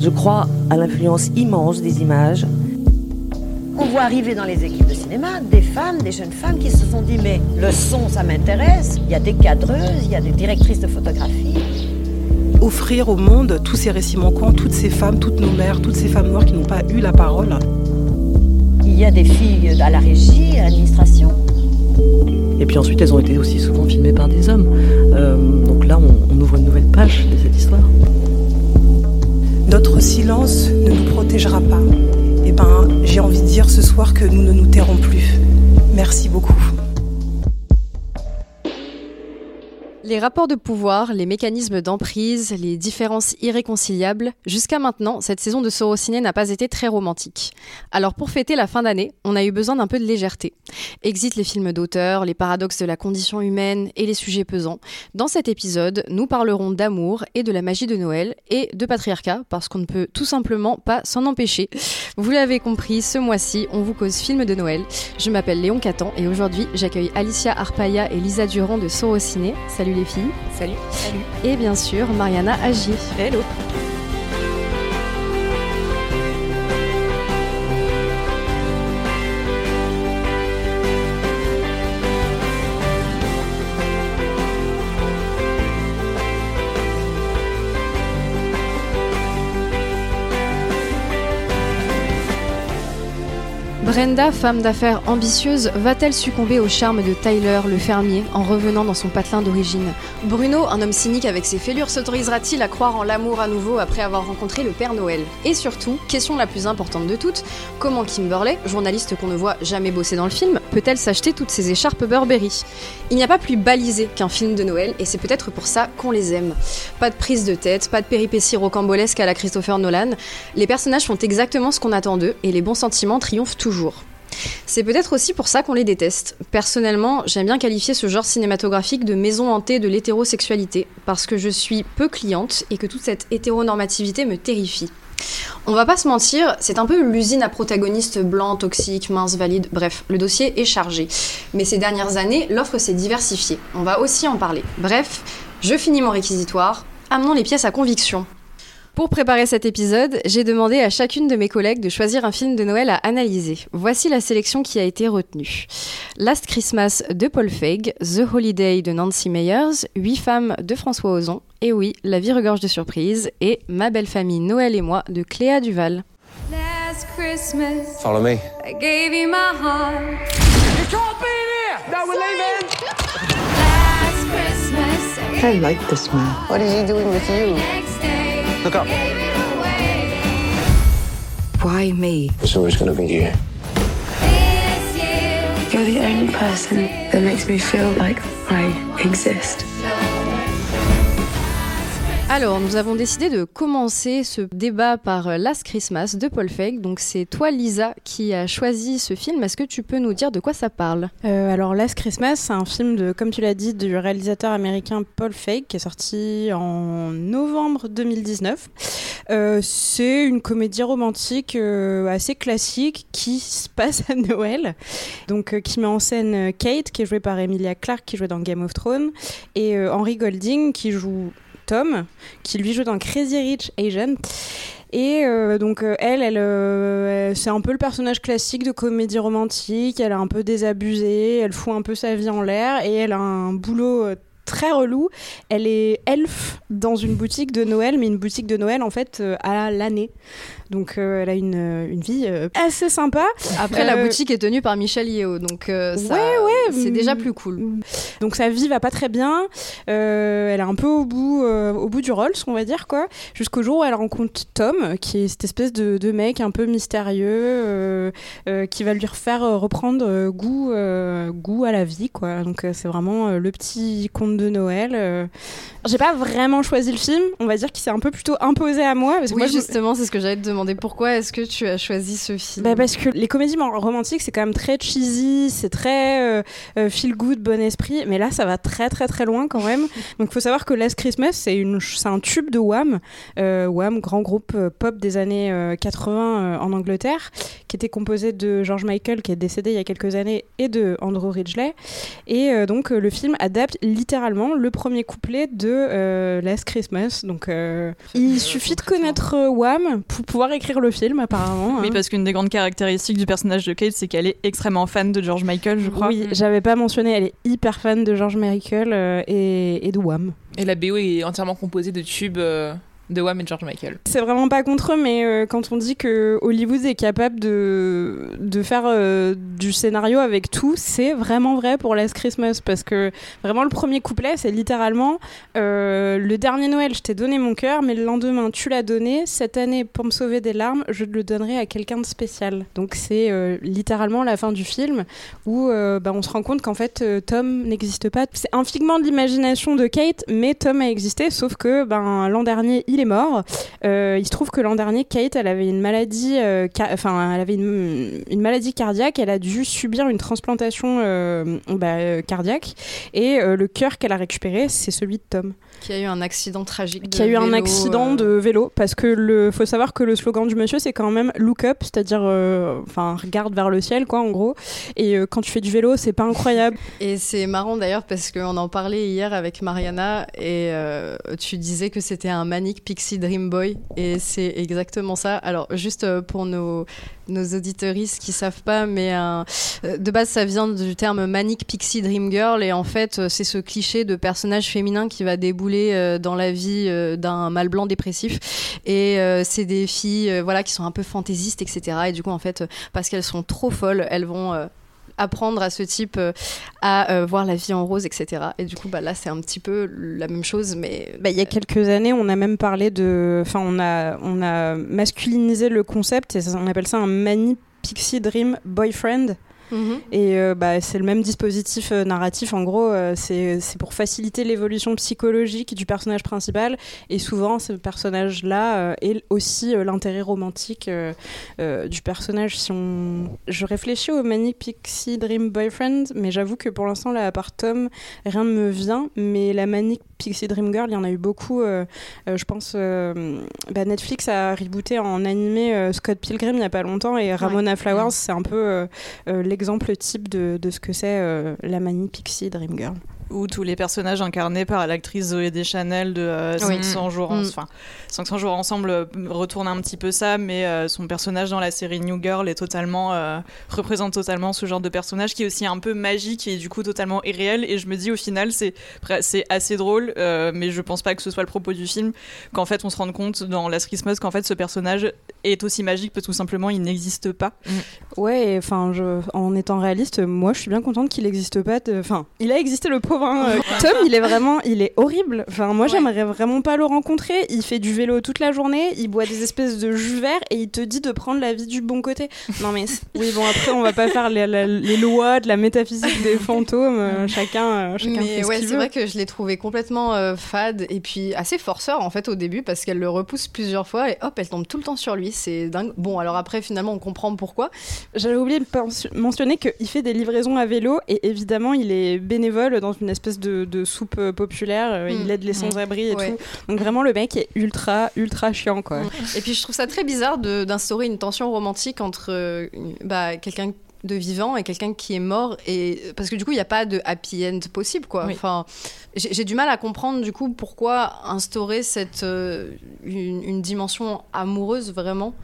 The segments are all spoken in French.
Je crois à l'influence immense des images. On voit arriver dans les équipes de cinéma des femmes, des jeunes femmes qui se sont dit mais le son ça m'intéresse, il y a des cadreuses, il y a des directrices de photographie. Offrir au monde tous ces récits manquants, toutes ces femmes, toutes nos mères, toutes ces femmes noires qui n'ont pas eu la parole. Il y a des filles à la régie, à l'administration. Et puis ensuite, elles ont été aussi souvent filmées par des hommes. Euh, donc là, on, on ouvre une nouvelle page de cette histoire. Notre silence ne nous protégera pas. Eh ben, j'ai envie de dire ce soir que nous ne nous tairons plus. Merci beaucoup. Les rapports de pouvoir, les mécanismes d'emprise, les différences irréconciliables, jusqu'à maintenant, cette saison de Sorociné n'a pas été très romantique. Alors pour fêter la fin d'année, on a eu besoin d'un peu de légèreté. Exit les films d'auteur, les paradoxes de la condition humaine et les sujets pesants. Dans cet épisode, nous parlerons d'amour et de la magie de Noël et de patriarcat, parce qu'on ne peut tout simplement pas s'en empêcher. Vous l'avez compris, ce mois-ci, on vous cause film de Noël. Je m'appelle Léon Catan et aujourd'hui, j'accueille Alicia Arpaya et Lisa Durand de Sorociné. Salut les filles. Salut. Salut. Et bien sûr, Mariana Agier. Hello. Brenda, femme d'affaires ambitieuse, va-t-elle succomber au charme de Tyler, le fermier, en revenant dans son patelin d'origine? Bruno, un homme cynique avec ses fêlures, s'autorisera-t-il à croire en l'amour à nouveau après avoir rencontré le Père Noël? Et surtout, question la plus importante de toutes, comment Kimberley, journaliste qu'on ne voit jamais bosser dans le film, peut-elle s'acheter toutes ces écharpes Burberry? Il n'y a pas plus balisé qu'un film de Noël, et c'est peut-être pour ça qu'on les aime. Pas de prise de tête, pas de péripéties rocambolesques à la Christopher Nolan, les personnages font exactement ce qu'on attend d'eux, et les bons sentiments triomphent toujours. C'est peut-être aussi pour ça qu'on les déteste. Personnellement, j'aime bien qualifier ce genre cinématographique de maison hantée de l'hétérosexualité, parce que je suis peu cliente et que toute cette hétéronormativité me terrifie. On va pas se mentir, c'est un peu l'usine à protagonistes blancs, toxiques, minces, valides, bref, le dossier est chargé. Mais ces dernières années, l'offre s'est diversifiée. On va aussi en parler. Bref, je finis mon réquisitoire, amenons les pièces à conviction. Pour préparer cet épisode, j'ai demandé à chacune de mes collègues de choisir un film de Noël à analyser. Voici la sélection qui a été retenue. Last Christmas de Paul Feig, The Holiday de Nancy Meyers, Huit femmes de François Ozon, et oui, La vie regorge de surprises, et Ma belle famille Noël et moi de Cléa Duval. Last Christmas, Follow me. I gave you my heart. You can't be here! No, we're leaving! Last Christmas, I I like this man. What is he doing with you? Next day. Look up. gave it away. Why me? It's always gonna be you. You're the only person that makes me feel like I exist. Alors, nous avons décidé de commencer ce débat par Last Christmas de Paul Feig. Donc, c'est toi, Lisa, qui a choisi ce film. Est-ce que tu peux nous dire de quoi ça parle? Euh, alors Last Christmas, c'est un film de, comme tu l'as dit, du réalisateur américain Paul Feig qui est sorti en novembre 2019. Euh, c'est une comédie romantique euh, assez classique qui se passe à Noël, donc qui met en scène Kate qui est jouée par Emilia Clarke qui jouait dans Game of Thrones et Henry Golding qui joue Tom qui lui joue dans Crazy Rich Asian. Et euh, donc euh, elle, elle, euh, c'est un peu le personnage classique de comédie romantique. Elle est un peu désabusée, elle fout un peu sa vie en l'air et elle a un boulot euh, très relou. Elle est elfe dans une boutique de Noël, mais une boutique de Noël en fait euh, à l'année. Donc euh, elle a une, euh, une vie euh, assez sympa. Après, la boutique est tenue par Michel Yeo, donc ça- Ouais, ouais, c'est mm. déjà plus cool. Donc sa vie va pas très bien. Elle est un peu au bout, au bout du Rolls, on va dire quoi. Jusqu'au jour où elle rencontre Tom, qui est cette espèce de, de mec un peu mystérieux, qui va lui refaire reprendre goût, goût à la vie, quoi. Donc c'est vraiment le petit conte de Noël. J'ai pas vraiment choisi le film. On va dire qu'il s'est un peu plutôt imposé à moi. Parce que Oui, moi, je- justement, c'est ce que j'allais te demander. Pourquoi est-ce que tu as choisi ce film bah parce que les comédies man- romantiques c'est quand même très cheesy, c'est très euh, euh, feel good, bon esprit, mais là ça va très très très loin quand même. Donc il faut savoir que Last Christmas c'est un tube de Wham, euh, Wham grand groupe euh, pop des années euh, 80 euh, en Angleterre, qui était composé de George Michael qui est décédé il y a quelques années et de Andrew Ridgeley. Et euh, donc euh, le film adapte littéralement littéralement le premier couplet de euh, Last Christmas. Donc euh, il suffit de connaître euh, Wham pour pouvoir écrire le film apparemment. Oui, hein. parce qu'une des grandes caractéristiques du personnage de Kate, c'est qu'elle est extrêmement fan de George Michael, je crois. Oui, j'avais pas mentionné, elle est hyper fan de George Michael euh, et, et de Wham. Et la BO est entièrement composée de tubes euh, de Wham et George Michael. C'est vraiment pas contre eux, mais euh, quand on dit que Hollywood est capable de, de faire euh, du scénario avec tout, c'est vraiment vrai pour Last Christmas. Parce que vraiment, le premier couplet, c'est littéralement euh, Le dernier Noël, je t'ai donné mon cœur, mais le lendemain, tu l'as donné. Cette année, pour me sauver des larmes, je le donnerai à quelqu'un de spécial. Donc, c'est littéralement la fin du film où bah, on se rend compte qu'en fait, Tom n'existe pas. C'est un figment de l'imagination de Kate, mais Tom a existé, sauf que ben, l'an dernier, il est mort. Euh, il se trouve que l'an dernier, Kate, elle avait une maladie, euh, cardiaque. Elle a dû subir une transplantation euh, bah, cardiaque, et le cœur qu'elle a récupéré, c'est celui de Tom, Qui a eu un accident tragique. qui a eu un accident euh, de vélo. Parce que le, faut savoir que le slogan du monsieur, c'est quand même look up, c'est-à-dire, euh, enfin, regarde vers le ciel, quoi, en gros. Et euh, quand tu fais du vélo, c'est pas incroyable. Et c'est marrant d'ailleurs parce qu'on en parlait hier avec Mariana et tu disais que c'était un Manic Pixie Dream Boy et c'est exactement ça. Alors juste pour nos, nos auditeuristes qui savent pas, mais un- euh, de base ça vient du terme Manic Pixie Dream Girl et en fait euh, c'est ce cliché de personnage féminin qui va débouler euh, dans la vie euh, d'un mâle blanc dépressif et euh, c'est des filles euh, voilà qui sont un peu fantaisistes etc. Et du coup en fait euh, parce qu'elles sont trop folles, elles vont euh, apprendre à ce type euh, à euh, voir la vie en rose, etc. Et du coup, bah, là, c'est un petit peu la même chose, mais Bah, il y a quelques années, on a même parlé de. Enfin, on a, on a masculinisé le concept et on appelle ça un Mani Pixie Dream Boyfriend. Mhm. Et euh, bah, c'est le même dispositif euh, narratif. En gros, euh, c'est pour faciliter l'évolution psychologique du personnage principal. Et souvent, ce personnage-là euh, est aussi l'intérêt romantique du personnage. Si on... Je réfléchis au Manic Pixie Dream Boyfriend, mais j'avoue que pour l'instant, là, à part Tom, rien ne me vient. Mais la Manic Pixie Dream Girl, il y en a eu beaucoup. euh, euh, je pense euh, bah, Netflix a rebooté en animé Scott Pilgrim il n'y a pas longtemps et Ramona Flowers, c'est un peu l'exemple type de, de ce que c'est la manie Pixie Dream Girl. Ou tous les personnages incarnés par l'actrice Zoé Deschanel de euh, Oui. 500 jours, en- Mm. enfin 500 jours ensemble euh, retourne un petit peu ça, mais euh, son personnage dans la série New Girl est totalement euh, représente totalement ce genre de personnage qui est aussi un peu magique et du coup totalement irréel. Et je me dis au final c'est assez drôle, euh, mais je pense pas que ce soit le propos du film qu'en fait on se rende compte dans Last Christmas qu'en fait ce personnage est aussi magique parce que tout simplement il n'existe pas. Ouais, et, enfin, en étant réaliste, moi, je suis bien contente qu'il n'existe pas. Enfin, il a existé le pauvre. Hein, Tom, il est vraiment, il est horrible. Enfin, moi, j'aimerais vraiment pas le rencontrer. Il fait du vélo toute la journée, il boit des espèces de jus verts et il te dit de prendre la vie du bon côté. Non, mais oui, bon, après, on va pas faire les, la- les lois de la métaphysique des fantômes. euh, chacun, euh, chacun fait Mais ce ouais, c'est vrai que je l'ai trouvé complètement euh, fade et puis assez forceur en fait au début parce qu'elle le repousse plusieurs fois et hop, elle tombe tout le temps sur lui. C'est dingue. Bon, alors après, finalement, on comprend pourquoi. J'avais oublié de mentionner qu'il fait des livraisons à vélo et évidemment il est bénévole dans une espèce de, de soupe euh, populaire. euh, Mm. Il aide les sans-abri et Ouais. tout. Donc vraiment le mec est ultra ultra chiant quoi. Et puis je trouve ça très bizarre d'instaurer une tension romantique entre euh, bah, quelqu'un de vivant et quelqu'un qui est mort et parce que du coup il n'y a pas de happy end possible quoi Oui. enfin j'ai j'ai du mal à comprendre du coup pourquoi instaurer cette euh, une, une dimension amoureuse vraiment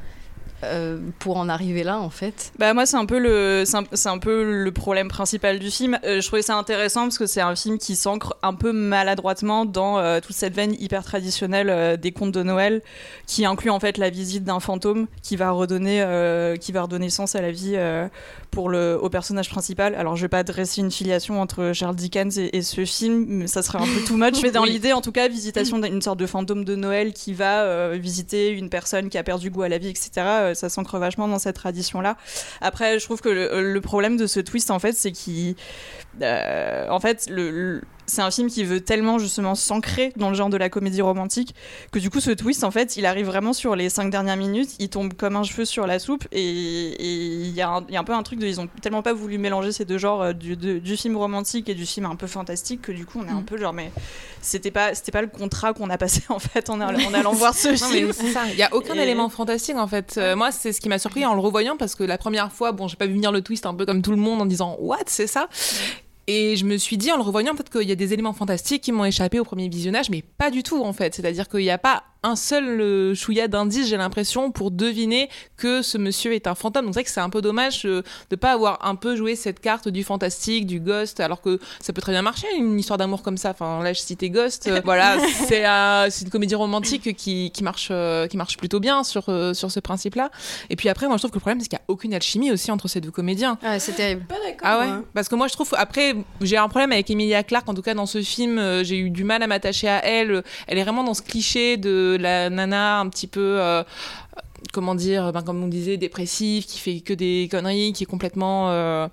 euh, pour en arriver là en fait Bah moi c'est un peu le c'est un, un peu le problème principal du film. Euh, je trouvais ça intéressant parce que c'est un film qui s'ancre un peu maladroitement dans euh, toute cette veine hyper traditionnelle des contes de Noël qui inclut en fait la visite d'un fantôme qui va redonner qui va redonner sens à la vie pour le au personnage principal. Alors je vais pas dresser une filiation entre Charles Dickens et, et ce film, mais ça serait un peu too much. Mais dans Oui. l'idée en tout cas visitation d'une sorte de fantôme de Noël qui va visiter une personne qui a perdu goût à la vie, etc. Ça s'ancre vachement dans cette tradition-là. Après, je trouve que le, problème de ce twist, en fait, c'est qu'il, euh, en fait, le- c'est un film qui veut tellement justement s'ancrer dans le genre de la comédie romantique que du coup, ce twist, en fait, il arrive vraiment sur les cinq dernières minutes, il tombe comme un cheveu sur la soupe et il y, a un- il y a un peu un truc de, ils ont tellement pas voulu mélanger ces deux genres euh, du, de- du film romantique et du film un peu fantastique que du coup, on est un peu genre, mais c'était pas, c'était pas le contrat qu'on a passé en fait en, allant- en allant voir ce Non, film. Il y a aucun Et- élément fantastique en fait. Euh, moi, c'est ce qui m'a surpris en le revoyant parce que la première fois, bon, j'ai pas vu venir le twist un peu comme tout le monde en disant what, c'est ça? Et je me suis dit, en le revoyant, peut-être qu'il y a des éléments fantastiques qui m'ont échappé au premier visionnage, mais pas du tout en fait. C'est-à-dire qu'il n'y a pas un seul euh, chouïa d'indice, j'ai l'impression, pour deviner que ce monsieur est un fantôme. Donc c'est vrai que c'est un peu dommage euh, de pas avoir un peu joué cette carte du fantastique, du ghost, alors que ça peut très bien marcher, une histoire d'amour comme ça. Enfin, là, je citais Ghost. euh, voilà, c'est euh, une comédie romantique qui, qui, marche, euh, qui marche plutôt bien sur, euh, sur ce principe-là. Et puis après, moi, je trouve que le problème, c'est qu'il n'y a aucune alchimie aussi entre ces deux comédiens. Ouais, c'est terrible. Ah ouais? Parce que moi, je trouve. Après, j'ai un problème avec Emilia Clarke. En tout cas, dans ce film, euh, j'ai eu du mal à m'attacher à elle. Elle est vraiment dans ce cliché de la nana un petit peu. euh, comment dire, ben, comme on disait, dépressive, qui fait que des conneries, qui est complètement euh,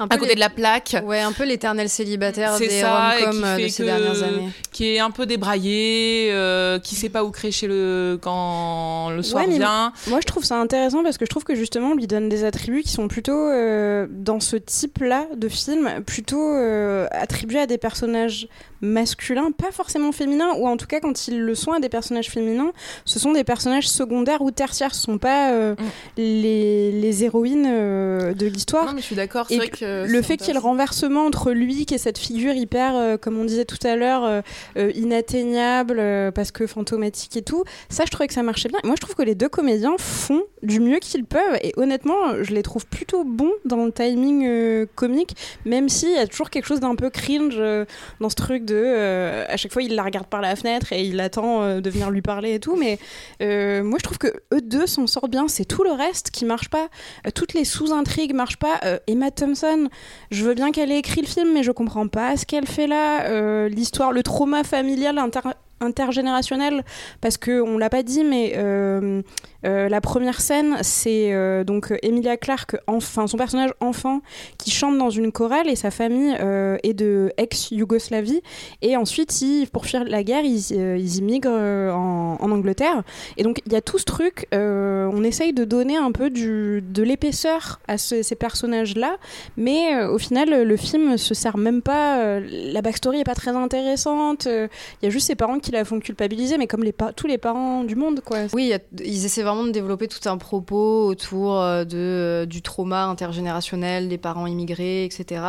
Un à peu côté les- de la plaque. Ouais, un peu l'éternel célibataire des ça, euh, de ces que- dernières années. Qui est un peu débraillé, euh, qui sait pas où crécher le quand le soir Ouais, vient. Moi, je trouve ça intéressant parce que je trouve que justement, on lui donne des attributs qui sont plutôt, euh, dans ce type-là de film, plutôt euh, attribués à des personnages masculins, pas forcément féminins, ou en tout cas, quand ils le sont à des personnages féminins, ce sont des personnages secondaires ou tertiaires. Ce sont pas euh, les, les héroïnes euh, de l'histoire. Non, mais je suis d'accord. C'est vrai que le c'est fait qu'il y ait le renversement entre lui, qui est cette figure hyper, euh, comme on disait tout à l'heure, euh, euh, inatteignable, euh, parce que fantomatique et tout, ça, je trouvais que ça marchait bien. Et moi, je trouve que les deux comédiens font du mieux qu'ils peuvent. Et honnêtement, je les trouve plutôt bons dans le timing euh, comique, même s'il y a toujours quelque chose d'un peu cringe euh, dans ce truc euh, à chaque fois, il la regarde par la fenêtre et il attend euh, de venir lui parler et tout. Mais euh, moi, je trouve que eux deux s'en sortent bien. C'est tout le reste qui marche pas. Toutes les sous-intrigues marchent pas. Emma Thompson, je veux bien qu'elle ait écrit le film, mais je comprends pas ce qu'elle fait là. L'histoire, le trauma familial inter- intergénérationnel, parce que on l'a pas dit, mais euh, la première scène, c'est euh, donc Emilia Clarke, enfin son personnage enfant, qui chante dans une chorale et sa famille euh, est de ex-Yougoslavie. Et ensuite, ils, pour fuir la guerre, ils, ils immigrent en, en Angleterre. Et donc, il y a tout ce truc. on essaye de donner un peu de l'épaisseur à ce- ces personnages-là, mais au final, le film se sert même pas. la backstory est pas très intéressante. Il y a juste ses parents qui la font culpabiliser, mais comme tous les parents du monde, quoi. Oui, ils essaient vraiment de développer tout un propos autour euh, de, euh, du trauma intergénérationnel des parents immigrés, etc.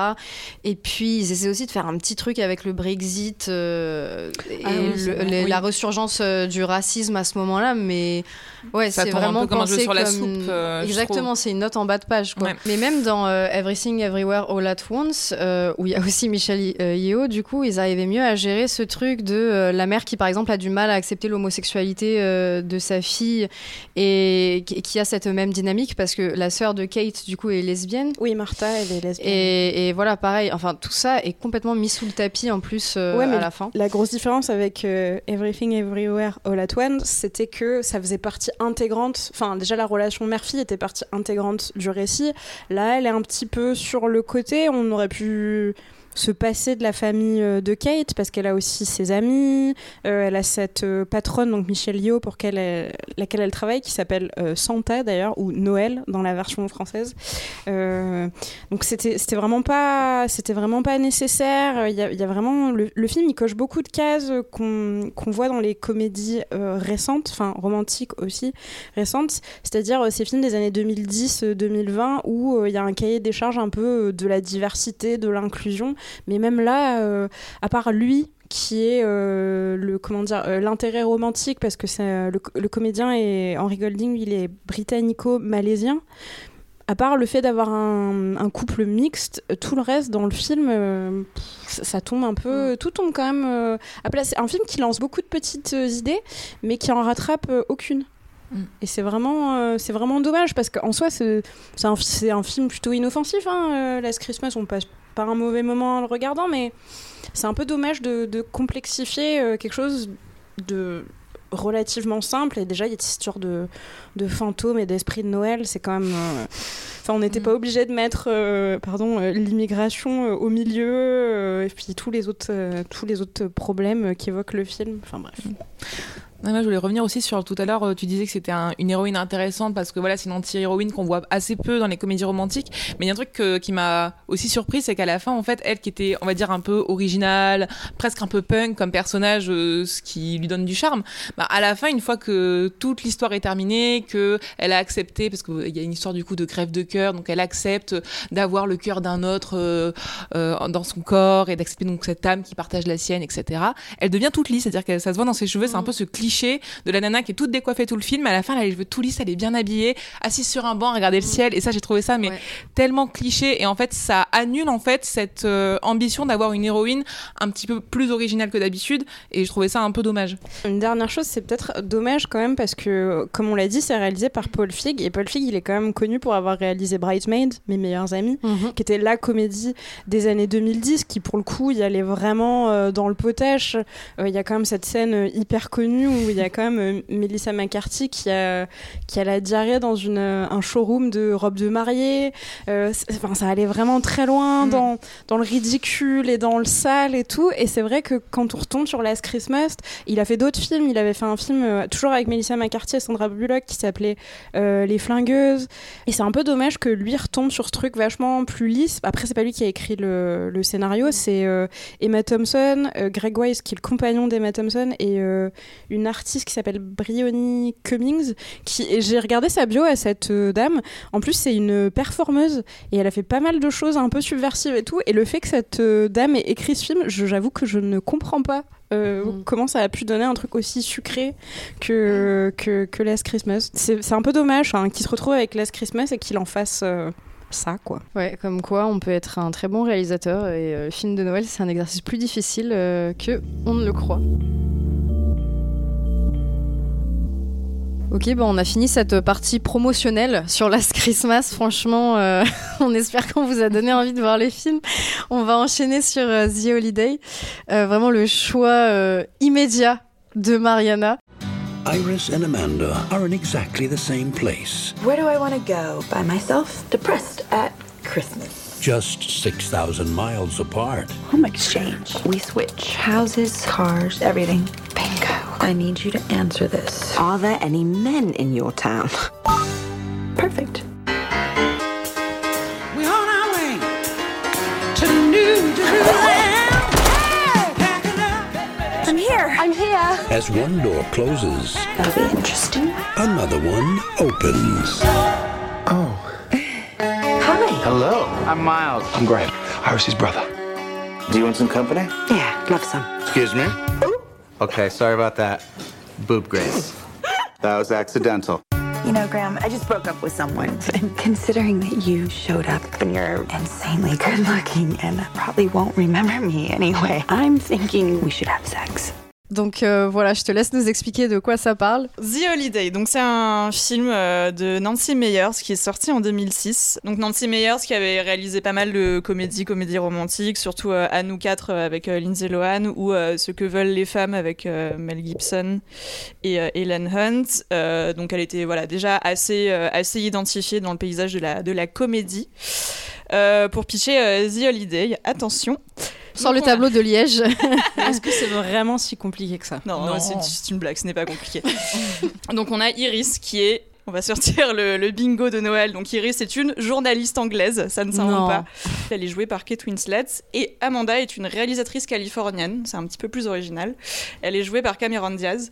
Et puis, ils essaient aussi de faire un petit truc avec le Brexit euh, et Ah oui, le- c'est vrai. les- Oui. la resurgence du racisme à ce moment-là. Mais ouais, c'est tombe un vraiment peu comme un jeu pensé sur la comme- soupe, euh, je Exactement, c'est une note en bas de page. Quoi. Ouais. Mais même dans euh, Everything Everywhere All at Once, où il y a aussi Michel Yeo, du coup, ils arrivaient mieux à gérer ce truc de la mère qui, par exemple, a du mal à accepter l'homosexualité de sa fille et qui, a cette même dynamique parce que la sœur de Kate, du coup, est lesbienne. Oui, Martha, elle est lesbienne. Et, et voilà, pareil, enfin, tout ça est complètement mis sous le tapis en plus euh, Ouais, mais à la fin. La grosse différence avec euh, Everything Everywhere All at Once, c'était que ça faisait partie intégrante. Enfin, déjà, la relation mère-fille était partie intégrante du récit. Là, elle est un petit peu sur le côté. On aurait pu se passer de la famille euh, de Kate parce qu'elle a aussi ses amis. Euh, elle a cette euh, patronne, donc Michelle Yeoh, pour qu'elle, elle- laquelle elle travaille, qui s'appelle euh, Santa d'ailleurs, ou Noël dans la version française. Donc c'était c'était vraiment pas c'était vraiment pas nécessaire. Il y vraiment le, film il coche beaucoup de cases qu'on voit dans les comédies récentes, enfin romantiques aussi récentes, c'est-à-dire ces films des années 2010-2020 où il y a un cahier des charges un peu de la diversité, de l'inclusion, mais même là, euh, à part lui qui est euh, le comment dire euh, l'intérêt romantique parce que c'est le, le comédien est Henry Golding il est britannico-malaisien à part le fait d'avoir un, un couple mixte, tout le reste dans le film, ça, ça tombe un peu. Tout tombe quand même à plat. C'est un film qui lance beaucoup de petites idées, mais qui en rattrape aucune. Mm. Et c'est vraiment, euh, c'est vraiment dommage parce qu'en soi, c'est un, un film plutôt inoffensif. Hein, euh, Last Christmas, on passe pas un mauvais moment en le regardant, mais c'est un peu dommage de, de complexifier euh, quelque chose de relativement simple. Et déjà il y a cette histoire de, de fantômes et d'esprit de Noël c'est quand même euh, enfin on n'était pas obligé de mettre euh, pardon euh, l'immigration au milieu et puis tous les autres tous les autres problèmes qu'évoque le film. Enfin bref Moi, je voulais revenir aussi sur tout à l'heure, euh, tu disais que c'était un- une héroïne intéressante parce que voilà, c'est une anti-héroïne qu'on voit assez peu dans les comédies romantiques. Mais il y a un truc que- qui m'a aussi surpris, c'est qu'à la fin, en fait, elle qui était, on va dire, un peu originale, presque un peu punk comme personnage, euh, ce qui lui donne du charme, bah, à la fin, une fois que toute l'histoire est terminée, que elle a accepté, parce qu'il y a une histoire du coup de grève de cœur, donc elle accepte d'avoir le cœur d'un autre euh, euh, dans son corps et d'accepter donc cette âme qui partage la sienne, etc. Elle devient toute lisse, c'est-à-dire que ça se voit dans ses cheveux, c'est un peu ce cliché de la nana qui est toute décoiffée tout le film, à la fin elle a les cheveux tout lisses, elle est bien habillée, assise sur un banc à regarder le ciel, et ça j'ai trouvé ça mais tellement cliché, et en fait ça annule en fait cette euh, ambition d'avoir une héroïne un petit peu plus originale que d'habitude, et je trouvais ça un peu dommage. Une dernière chose, c'est peut-être dommage quand même parce que, comme on l'a dit, c'est réalisé par Paul Fig. Et Paul Fig, il est quand même connu pour avoir réalisé Bridesmaid, Mes meilleurs amis, qui était la comédie des années 2010, qui pour le coup, il allait vraiment euh, dans le potache. Euh, Il y a quand même cette scène hyper connue où il y a quand même euh, Melissa McCarthy qui a, qui a la diarrhée dans une, euh, un showroom de robes de mariée. Euh, Enfin, ça allait vraiment très loin dans, dans le ridicule et dans le sale et tout. Et c'est vrai que quand on retombe sur Last Christmas, il a fait d'autres films. Il avait fait un film toujours avec Melissa McCarthy et Sandra Bullock qui s'appelait Les Flingueuses. Et c'est un peu dommage que lui retombe sur ce truc vachement plus lisse. Après, c'est pas lui qui a écrit le, le scénario, c'est euh, Emma Thompson, euh, Greg Wise qui est le compagnon d'Emma Thompson et euh, une artiste qui s'appelle Bryony Cummings. Qui, j'ai regardé sa bio à cette euh, dame. En plus, c'est une performeuse et elle a fait pas mal de choses un peu subversives et tout. Et le fait que cette euh, dame ait écrit ce film, j'avoue que je ne comprends pas. euh, comment ça a pu donner un truc aussi sucré que, que, que Last Christmas. C'est un peu dommage hein, qu'il se retrouve avec Last Christmas et qu'il en fasse ça, quoi. Ouais, comme quoi on peut être un très bon réalisateur et euh, le film de Noël c'est un exercice plus difficile euh, que on ne le croit. Ok, bon, on a fini cette partie promotionnelle sur Last Christmas. Franchement, euh, on espère qu'on vous a donné envie de voir les films. On va enchaîner sur euh, The Holiday. Euh, vraiment le choix euh, immédiat de Mariana. Iris and Amanda are in exactly the same place, Where do I want to go? By myself? Depressed at Christmas. Just 6,000 miles apart. Home exchange. We switch houses, cars, everything. Bingo. I need you to answer this. Are there any men in your town? Perfect. We're on our way to New Jerusalem. I'm here. I'm here. As one door closes, That'll be interesting. another one opens. Hi. Hello. I'm Miles. I'm Graham. Iris's brother. Do you want some company? Yeah, love some. Excuse me? Okay, sorry about that. Boob Grace. that was accidental. You know, Graham, I just broke up with someone. And considering that you showed up and you're insanely good looking and probably won't remember me anyway, I'm thinking we should have sex. Donc euh, voilà, je te laisse nous expliquer de quoi ça parle. The Holiday, donc c'est un film euh, de Nancy Meyers qui est sorti en 2006. Donc Nancy Meyers qui avait réalisé pas mal de comédies, comédies romantiques, surtout euh, À nous quatre euh, avec Lindsay Lohan ou Ce que veulent les femmes avec Mel Gibson et Helen Hunt. Donc elle était voilà déjà assez assez identifiée dans le paysage de la de la comédie. Pour pitcher The Holiday, attention. Sur le tableau de Liège. Est-ce que c'est vraiment si compliqué que ça Non, non, c'est c'est une blague, ce n'est pas compliqué. Donc on a Iris qui est on va sortir le, le bingo de Noël. Donc Iris est une journaliste anglaise, ça ne s'invente pas. Elle est jouée par Kate Winslet. Et Amanda est une réalisatrice californienne, c'est un petit peu plus original. Elle est jouée par Cameron Diaz.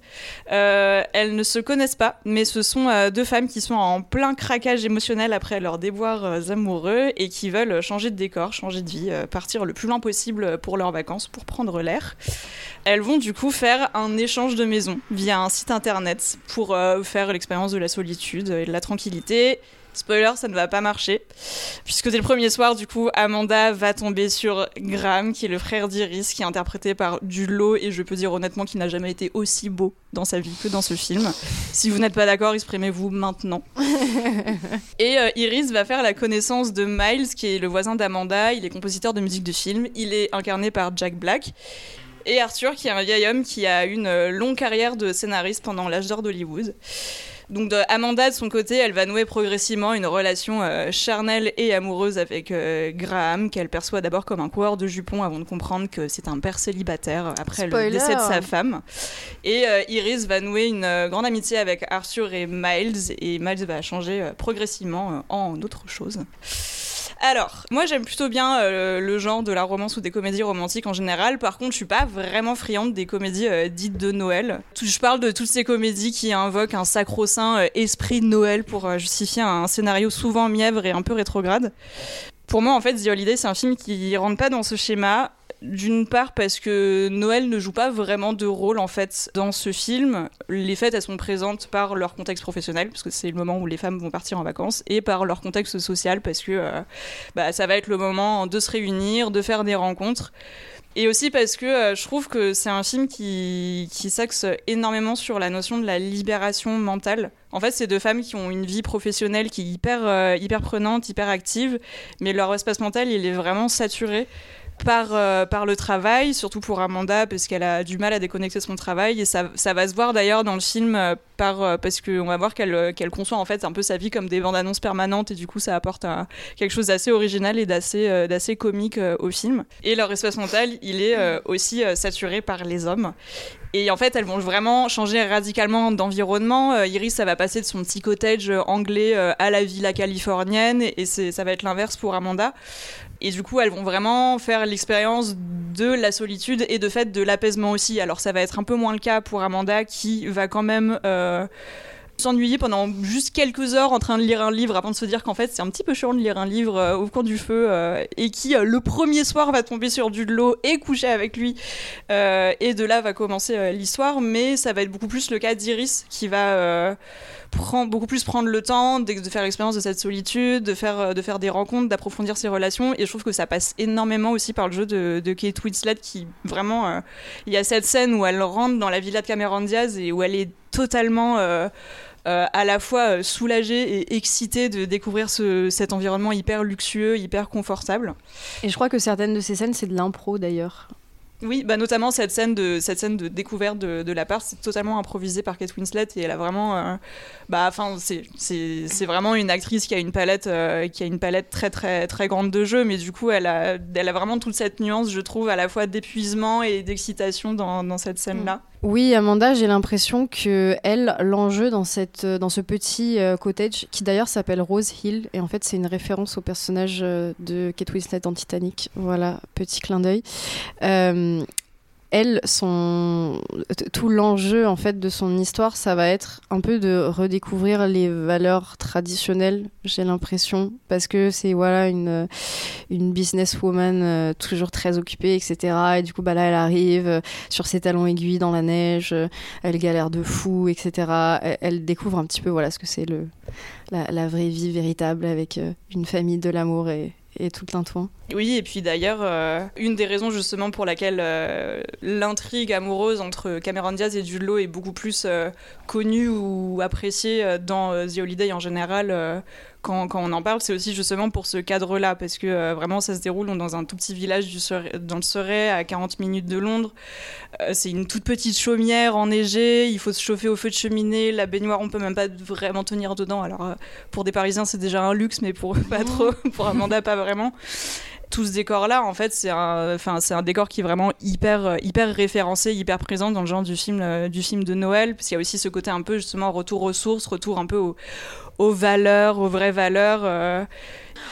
Euh, elles ne se connaissent pas, mais ce sont euh, deux femmes qui sont en plein craquage émotionnel après leurs déboires euh, amoureux et qui veulent changer de décor, changer de vie, partir le plus loin possible pour leurs vacances, pour prendre l'air. Elles vont du coup faire un échange de maison via un site internet pour faire l'expérience de la solitude et de la tranquillité. Spoiler, ça ne va pas marcher. Puisque dès le premier soir, du coup, Amanda va tomber sur Graham, qui est le frère d'Iris, qui est interprété par Dulot, et je peux dire honnêtement qu'il n'a jamais été aussi beau dans sa vie que dans ce film. Si vous n'êtes pas d'accord, exprimez-vous maintenant. Et euh, Iris va faire la connaissance de Miles, qui est le voisin d'Amanda. Il est compositeur de musique de film. Il est incarné par Jack Black. Et Arthur, qui est un vieil homme qui a une euh, longue carrière de scénariste pendant l'âge d'or d'Hollywood. Donc de- Amanda, de son côté, elle va nouer progressivement une relation euh, charnelle et amoureuse avec euh, Graham, qu'elle perçoit d'abord comme un coureur de jupons avant de comprendre que c'est un père célibataire après Spoiler. le décès de sa femme. Et euh, Iris va nouer une grande amitié avec Arthur et Miles, et Miles va changer progressivement en autre chose. Alors, moi j'aime plutôt bien euh, le genre de la romance ou des comédies romantiques en général. Par contre, je suis pas vraiment friande des comédies euh, dites de Noël. Je parle de toutes ces comédies qui invoquent un sacro-saint euh, esprit de Noël pour justifier un scénario souvent mièvre et un peu rétrograde. Pour moi, en fait, The Holiday, c'est un film qui rentre pas dans ce schéma. D'une part parce que Noël ne joue pas vraiment de rôle en fait dans ce film. Les fêtes elles sont présentes par leur contexte professionnel parce que c'est le moment où les femmes vont partir en vacances et par leur contexte social parce que euh, bah, ça va être le moment de se réunir, de faire des rencontres. Et aussi parce que euh, je trouve que c'est un film qui, qui s'axe énormément sur la notion de la libération mentale. En fait, c'est deux femmes qui ont une vie professionnelle qui est hyper, euh, hyper prenante, hyper active, mais leur espace mental, il est vraiment saturé par, euh, par le travail, surtout pour Amanda, parce qu'elle a du mal à déconnecter son travail. Et ça, ça va se voir d'ailleurs dans le film, euh, par, euh, parce qu'on va voir qu'elle euh, qu'elle conçoit en fait un peu sa vie comme des bandes annonces permanentes, et du coup, ça apporte quelque chose d'assez original et d'assez euh, d'assez comique au film. Et leur espace mental, il est aussi saturé par les hommes. Et en fait, elles vont vraiment changer radicalement d'environnement. Iris, ça va passer de son petit cottage anglais à la villa californienne, et ça va être l'inverse pour Amanda. Et du coup, elles vont vraiment faire l'expérience de la solitude et de fait de l'apaisement aussi. Alors, ça va être un peu moins le cas pour Amanda, qui va quand même euh, s'ennuyer pendant juste quelques heures en train de lire un livre avant de se dire qu'en fait c'est un petit peu chiant de lire un livre euh, au coin du feu euh, et qui le premier soir va tomber sur du de l'eau et coucher avec lui et de là va commencer l'histoire mais ça va être beaucoup plus le cas d'Iris qui va beaucoup plus prendre le temps de, faire l'expérience de cette solitude de faire euh, de faire des rencontres d'approfondir ses relations et je trouve que ça passe énormément aussi par le jeu de, Kate Winslet qui vraiment euh, il y a cette scène où elle rentre dans la villa de Cameron Diaz et où elle est totalement euh, à la fois soulagée et excitée de découvrir ce- cet environnement hyper luxueux, hyper confortable. Et je crois que certaines de ces scènes, c'est de l'impro d'ailleurs. Oui, bah notamment cette scène de cette scène de découverte de, de la part, c'est totalement improvisé par Kate Winslet et elle a vraiment, euh, bah, enfin, c'est vraiment une actrice qui a une palette euh, qui a une palette très très très grande de jeux, mais du coup, elle a elle a vraiment toute cette nuance, je trouve, à la fois d'épuisement et d'excitation dans, dans cette scène là. Oui, Amanda, j'ai l'impression que elle, l'enjeu dans dans ce petit euh, cottage, qui d'ailleurs s'appelle Rose Hill, et en fait c'est une référence au personnage euh, de Kate Winslet dans Titanic. Voilà, petit clin d'œil. Euh, elle, tout l'enjeu en fait de son histoire, ça va être un peu de redécouvrir les valeurs traditionnelles. J'ai l'impression parce que c'est voilà une businesswoman euh, toujours très occupée, etc. Et du coup, bah là, elle arrive euh, sur ses talons aiguilles dans la neige, euh, elle galère de fou, etc. Elle, découvre un petit peu voilà ce que c'est le la, la vraie vie véritable avec une famille de l'amour et, et tout. Oui, et puis d'ailleurs, euh, une des raisons justement pour laquelle euh, l'intrigue amoureuse entre Cameron Diaz et Jude est beaucoup plus euh, connue ou appréciée dans The Holiday en général, quand, quand on en parle, c'est aussi justement pour ce cadre-là, parce que euh, vraiment ça se déroule dans un tout petit village du dans le Surrey, à 40 minutes de Londres. Euh, c'est une toute petite chaumière enneigée, il faut se chauffer au feu de cheminée, la baignoire on peut même pas vraiment tenir dedans. Alors euh, pour des Parisiens c'est déjà un luxe, mais pour pas trop, pour Amanda pas vraiment tout ce décor là en fait c'est un décor qui est vraiment hyper référencé hyper présent dans le genre du film euh, du film de Noël parce qu'il y a aussi ce côté un peu justement retour aux sources retour un peu aux, aux valeurs aux vraies valeurs euh.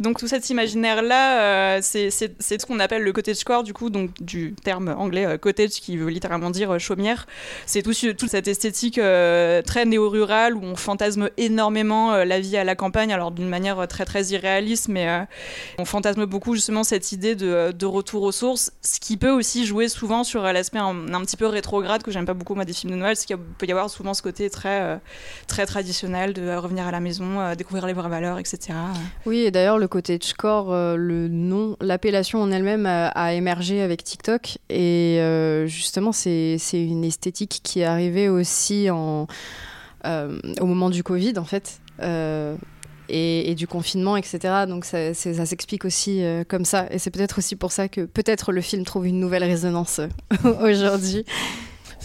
Donc tout cet imaginaire là c'est ce qu'on appelle le cottagecore du coup donc du terme anglais euh, cottage qui veut littéralement dire euh, chaumière c'est tout toute cette esthétique euh, très néo-rurale où on fantasme énormément euh, la vie à la campagne alors d'une manière euh, très très irréaliste mais euh, on fantasme beaucoup justement cette idée de, de retour aux sources, ce qui peut aussi jouer souvent sur euh, l'aspect un, un petit peu rétrograde que j'aime pas beaucoup moi des films de Noël, c'est qu'il peut y avoir souvent ce côté très euh, très traditionnel de euh, revenir à la maison, euh, découvrir les vraies valeurs, etc. Oui, et d'ailleurs, le côté score, le nom, l'appellation en elle-même a, émergé avec TikTok. Et euh, justement, c'est une esthétique qui est arrivée aussi euh, au moment du Covid, en fait. Euh, et, du confinement, etc. Donc ça, s'explique aussi euh, comme ça. Et c'est peut-être aussi pour ça que peut-être le film trouve une nouvelle résonance euh, aujourd'hui.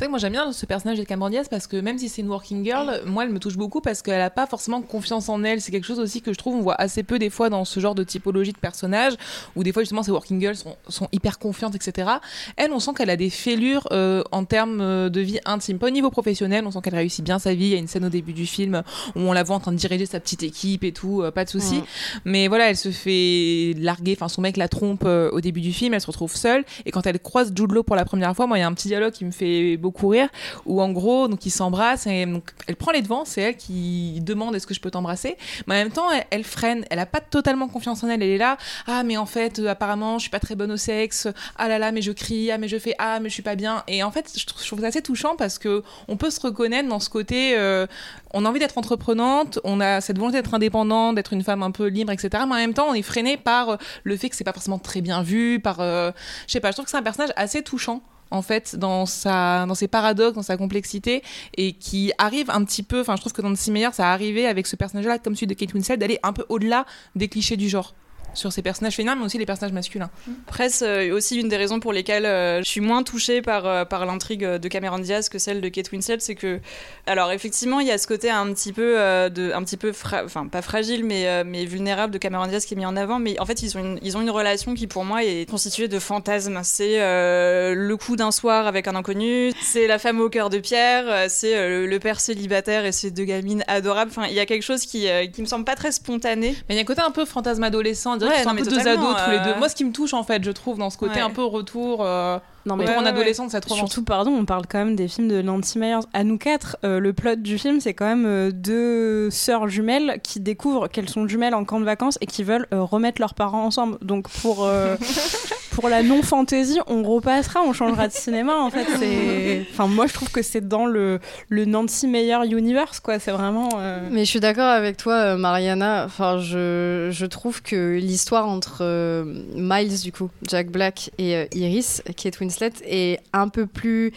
C'est vrai que moi j'aime bien ce personnage de Cameron Diaz parce que même si c'est une working girl, moi elle me touche beaucoup parce qu'elle a pas forcément confiance en elle. C'est quelque chose aussi que je trouve on voit assez peu des fois dans ce genre de typologie de personnages où des fois justement ces working girls sont, sont hyper confiantes, etc. Elle, on sent qu'elle a des fêlures euh, en termes euh, de vie intime, pas au niveau professionnel. On sent qu'elle réussit bien sa vie. Il y a une scène au début du film où on la voit en train de diriger sa petite équipe et tout, euh, pas de souci. Mhm. Mais voilà, elle se fait larguer. Enfin, son mec la trompe euh, au début du film. Elle se retrouve seule. Et quand elle croise Jude Law pour la première fois, moi, il y a un petit dialogue qui me fait beaucoup rire. Où en gros, donc ils s'embrassent et donc elle prend les devants. C'est elle qui demande est-ce que je peux t'embrasser? Mais en même temps, elle, freine. Elle a pas totalement confiance en elle. Elle est là. Ah, mais en fait, euh, apparemment, je suis pas très bonne au sexe. Ah là là, mais je crie. Ah, mais je fais. Ah, mais je suis pas bien. Et en fait, je trouve, je trouve ça assez touchant parce que on peut se reconnaître dans ce côté. euh, on a envie d'être entreprenante, on a cette volonté d'être indépendante, d'être une femme un peu libre, etc. Mais en même temps, on est freiné par euh, le fait que c'est pas forcément très bien vu, par, euh, je sais pas, je trouve que c'est un personnage assez touchant en fait dans sa dans ses paradoxes dans sa complexité et qui arrive un petit peu enfin je trouve que dans The Meilleur ça a arrivé avec ce personnage là comme celui de Kate Winslet d'aller un peu au-delà des clichés du genre sur ces personnages féminins mais aussi les personnages masculins Après, c'est aussi une des raisons pour lesquelles euh, je suis moins touchée par, euh, par l'intrigue de Cameron Diaz que celle de Kate Winslet, c'est que, alors effectivement, il y a ce côté un petit peu, euh, de, un petit peu, fra- enfin pas fragile, mais, euh, mais vulnérable de Cameron Diaz qui est mis en avant. Mais en fait, ils ont une, ils ont une relation qui pour moi est constituée de fantasmes. C'est euh, le coup d'un soir avec un inconnu, c'est la femme au cœur de pierre, euh, c'est euh, le père célibataire et ses deux gamines adorables. Enfin, il y a quelque chose qui, euh, qui me semble pas très spontané. mais il y a un côté un peu fantasme adolescent dirait Ouais, qu'ils sont non, un peu deux ados tous les euh, deux moi ce qui me touche en fait je trouve dans ce côté Ouais. un peu retour euh, Non, mais retour en ouais, ouais. adolescent de cette romance Surtout, pardon, on parle quand même des films de Nancy Meyers. À nous quatre, euh, le plot du film, c'est quand même euh, deux sœurs jumelles qui découvrent qu'elles sont jumelles en camp de vacances et qui veulent euh, remettre leurs parents ensemble. Donc pour, euh, pour la non-fantaisie, on repassera, on changera de cinéma. En fait, c'est. Enfin, moi, je trouve que c'est dans le, le Nancy Meyer universe, quoi. C'est vraiment. euh, Mais je suis d'accord avec toi, Mariana. Enfin, je, je trouve que l'histoire entre euh, Miles, du coup, Jack Black, et euh, Iris, Kate Est un peu plus.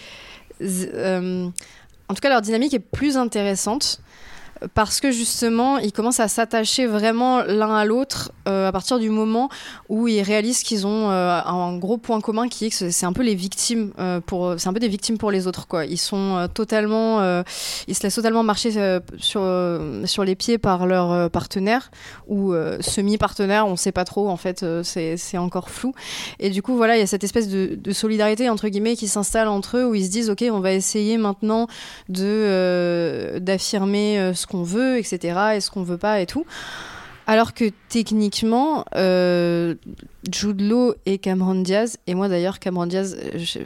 euh, en tout cas, leur dynamique est plus intéressante. Parce que justement, ils commencent à s'attacher vraiment l'un à l'autre euh, à partir du moment où ils réalisent qu'ils ont euh, un gros point commun qui est que c'est un peu les victimes euh, pour c'est un peu des victimes pour les autres quoi. Ils sont totalement ils se laissent totalement marcher sur sur les pieds par leur partenaire ou semi-partenaire, on sait pas trop en fait, c'est encore flou. Et du coup voilà, il y a cette espèce de, de solidarité entre guillemets qui s'installe entre eux où ils se disent ok, on va essayer maintenant de d'affirmer ce qu'on veut, etc. et ce qu'on veut pas et tout. Alors que techniquement, euh, Jude et Cameron Diaz, et moi d'ailleurs, Cameron Diaz, je-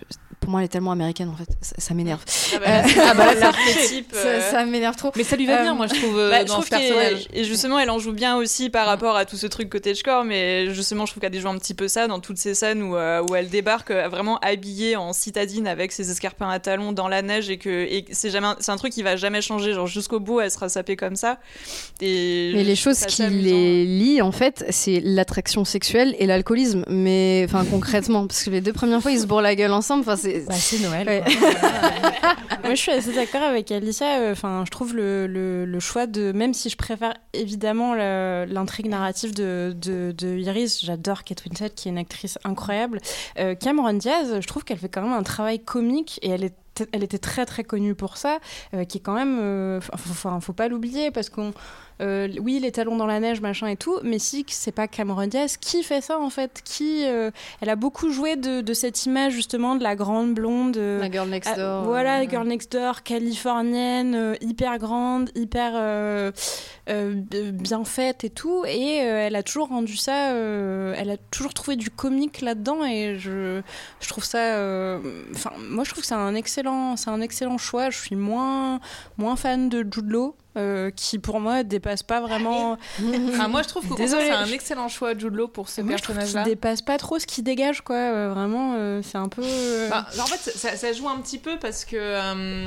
pour moi elle est tellement américaine en fait, ça, ça m'énerve. Ah bah, Euh, ah bah, ça- l'archétype, ça, euh. ça m'énerve trop. mais ça lui va Euh, bien moi je trouve euh, Bah, je trouve ce qu'elle- personnage et justement, elle en joue bien aussi par rapport à tout ce truc cottagecore, mais justement, je trouve qu'elle joue un petit peu ça dans toutes ces scènes où, euh, où elle débarque euh, vraiment habillée en citadine avec ses escarpins à talons dans la neige et que et c'est jamais, un- c'est un truc qui va jamais changer, genre jusqu'au bout, elle sera sapée comme ça. Et Mais les choses qui les lient, en fait, c'est l'attraction sexuelle et l'alcoolisme. Mais, enfin, concrètement, parce que les deux premières fois, ils se bourrent la gueule ensemble. Enfin, c'est. Bah, c'est Noël. Ouais. Moi, je suis assez d'accord avec Alicia. euh, Enfin, je trouve le, le- le choix de, même si je préfère évidemment l'intrigue narrative de, de, de Iris, j'adore Kate Winslet, qui est une actrice incroyable. Euh, Cameron Diaz, je trouve qu'elle fait quand même un travail comique et elle est elle était très très connue pour ça, euh, qui est quand même, euh, enfin, faut pas l'oublier parce qu'on, euh, oui, les talons dans la neige, machin et tout, mais si c'est pas Cameron Diaz, qui fait ça en fait? Qui, euh, elle a beaucoup joué de, de cette image justement de la grande blonde, euh, La girl next ah, door. voilà, euh, Girl Next Door, californienne, hyper grande, hyper bien faite et tout. Et elle a toujours rendu ça, elle a toujours trouvé du comique là-dedans. Et je, je trouve ça. Enfin, moi, je trouve que c'est un excellent, un excellent choix. Je suis moins, moins fan de Jude Law. Euh, qui pour moi dépasse pas vraiment. Ah, moi je trouve que Désolée. c'est un excellent choix Jude Law pour ce Moi, je trouve qu'il personnage-là. dépasse pas trop ce qu'il dégage, quoi. Euh, vraiment, euh, c'est un peu. euh, Bah, en fait, ça, ça joue un petit peu parce que euh,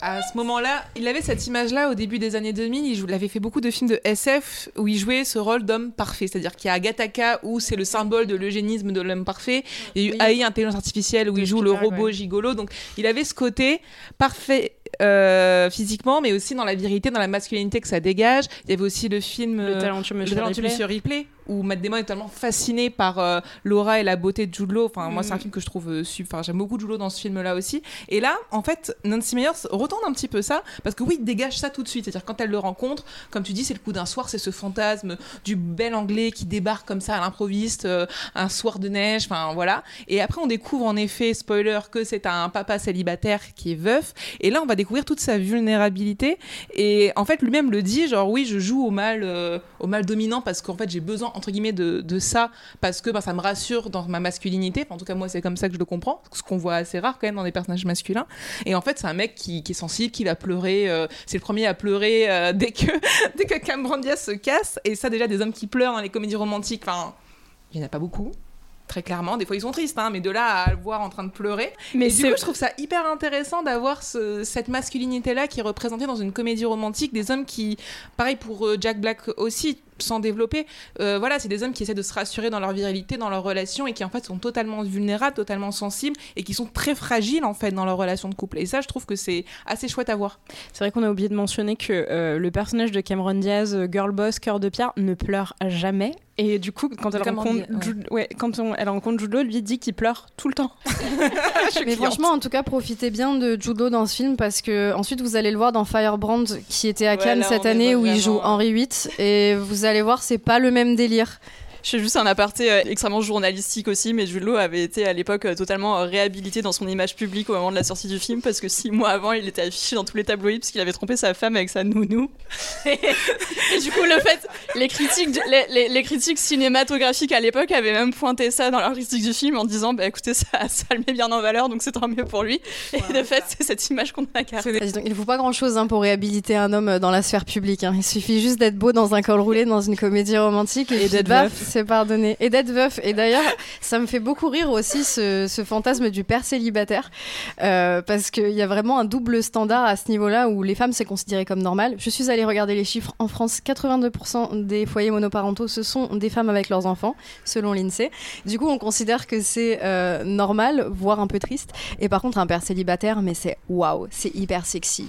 à ce moment-là, il avait cette image-là au début des années 2000. Il, avait fait beaucoup de films de SF où il jouait ce rôle d'homme parfait. C'est-à-dire qu'il y a Agataka où c'est le symbole de l'eugénisme de l'homme parfait. Il y a eu AI, intelligence artificielle, où il joue le robot ouais. gigolo. Donc il avait ce côté parfait euh, physiquement, mais aussi dans la virilité, dans la masculinité que ça dégage. Il y avait aussi le film Le euh, talentueux Monsieur Ripley. Où Matt Damon est tellement fasciné par euh, l'aura et la beauté de Jude Law. Enfin, moi, c'est un Mm. film que je trouve euh, super. Enfin, j'aime beaucoup Jude Law dans ce film-là aussi. Et là, en fait, Nancy Meyers retourne un petit peu ça, parce que oui, il dégage ça tout de suite. C'est-à-dire, quand elle le rencontre, comme tu dis, c'est le coup d'un soir, c'est ce fantasme du bel anglais qui débarque comme ça à l'improviste, euh, un soir de neige, enfin voilà. Et après, on découvre en effet, spoiler, que c'est un papa célibataire qui est veuf. Et là, on va découvrir toute sa vulnérabilité. Et en fait, lui-même le dit, genre, oui, je joue au mal, au mal dominant parce qu'en fait, j'ai besoin, entre guillemets, de, de ça, parce que ben, ça me rassure dans ma masculinité. Enfin, en tout cas, moi, c'est comme ça que je le comprends, ce qu'on voit assez rare quand même dans des personnages masculins. Et en fait, c'est un mec qui, qui est sensible, qui va pleurer. euh, c'est le premier à pleurer euh, dès que dès que Cameron Diaz se casse. Et ça, déjà, des hommes qui pleurent dans les comédies romantiques, enfin, il n'y en a pas beaucoup. Très clairement, des fois ils sont tristes, hein, mais de là à le voir en train de pleurer. Mais du coup, je trouve ça hyper intéressant d'avoir ce- cette masculinité-là qui est représentée dans une comédie romantique. Des hommes qui, pareil pour euh, Jack Black aussi, sans développer, euh, voilà, c'est des hommes qui essaient de se rassurer dans leur virilité, dans leur relation et qui en fait sont totalement vulnérables, totalement sensibles et qui sont très fragiles en fait dans leur relation de couple. Et ça, je trouve que c'est assez chouette à voir. C'est vrai qu'on a oublié de mentionner que euh, le personnage de Cameron Diaz, euh, girl boss, cœur de pierre, ne pleure jamais. Et du coup, quand elle Cameron rencontre, Diaz, ouais. Jude, ouais, quand on- elle rencontre Jude Law, lui dit qu'il pleure tout le temps. Mais franchement, en tout cas, profitez bien de Jude Law dans ce film parce que ensuite vous allez le voir dans Firebrand qui était à Ouais, Cannes là, cette année où il joue. Henri VIII et vous allez voir, c'est pas le même délire. Je fais juste un aparté euh, extrêmement journalistique aussi, mais Law avait été à l'époque euh, totalement euh, réhabilité dans son image publique au moment de la sortie du film parce que six mois avant, il était affiché dans tous les tabloïds parce qu'il avait trompé sa femme avec sa nounou. et, et du coup, le fait, les critiques, du- les, les- les critiques cinématographiques à l'époque avaient même pointé ça dans leur critique du film en disant, bah écoutez, ça, ça le met bien en valeur, donc c'est tant mieux pour lui. Et de fait, c'est cette image qu'on a gardée. Il ne faut pas grand-chose hein, pour réhabiliter un homme dans la sphère publique. hein. Il suffit juste d'être beau dans un col roulé, dans une comédie romantique, et, puis d'être baf. C'est pardonné. Et d'être veuf. Et d'ailleurs, ça me fait beaucoup rire aussi ce, fantasme du père célibataire, euh, parce qu'il y a vraiment un double standard à ce niveau-là où les femmes c'est considéré comme normal. Je suis allée regarder les chiffres. En France, 82% des foyers monoparentaux ce sont des femmes avec leurs enfants, selon l'INSEE. Du coup, on considère que c'est euh, normal, voire un peu triste. Et par contre, un père célibataire, mais c'est waouh, c'est hyper sexy.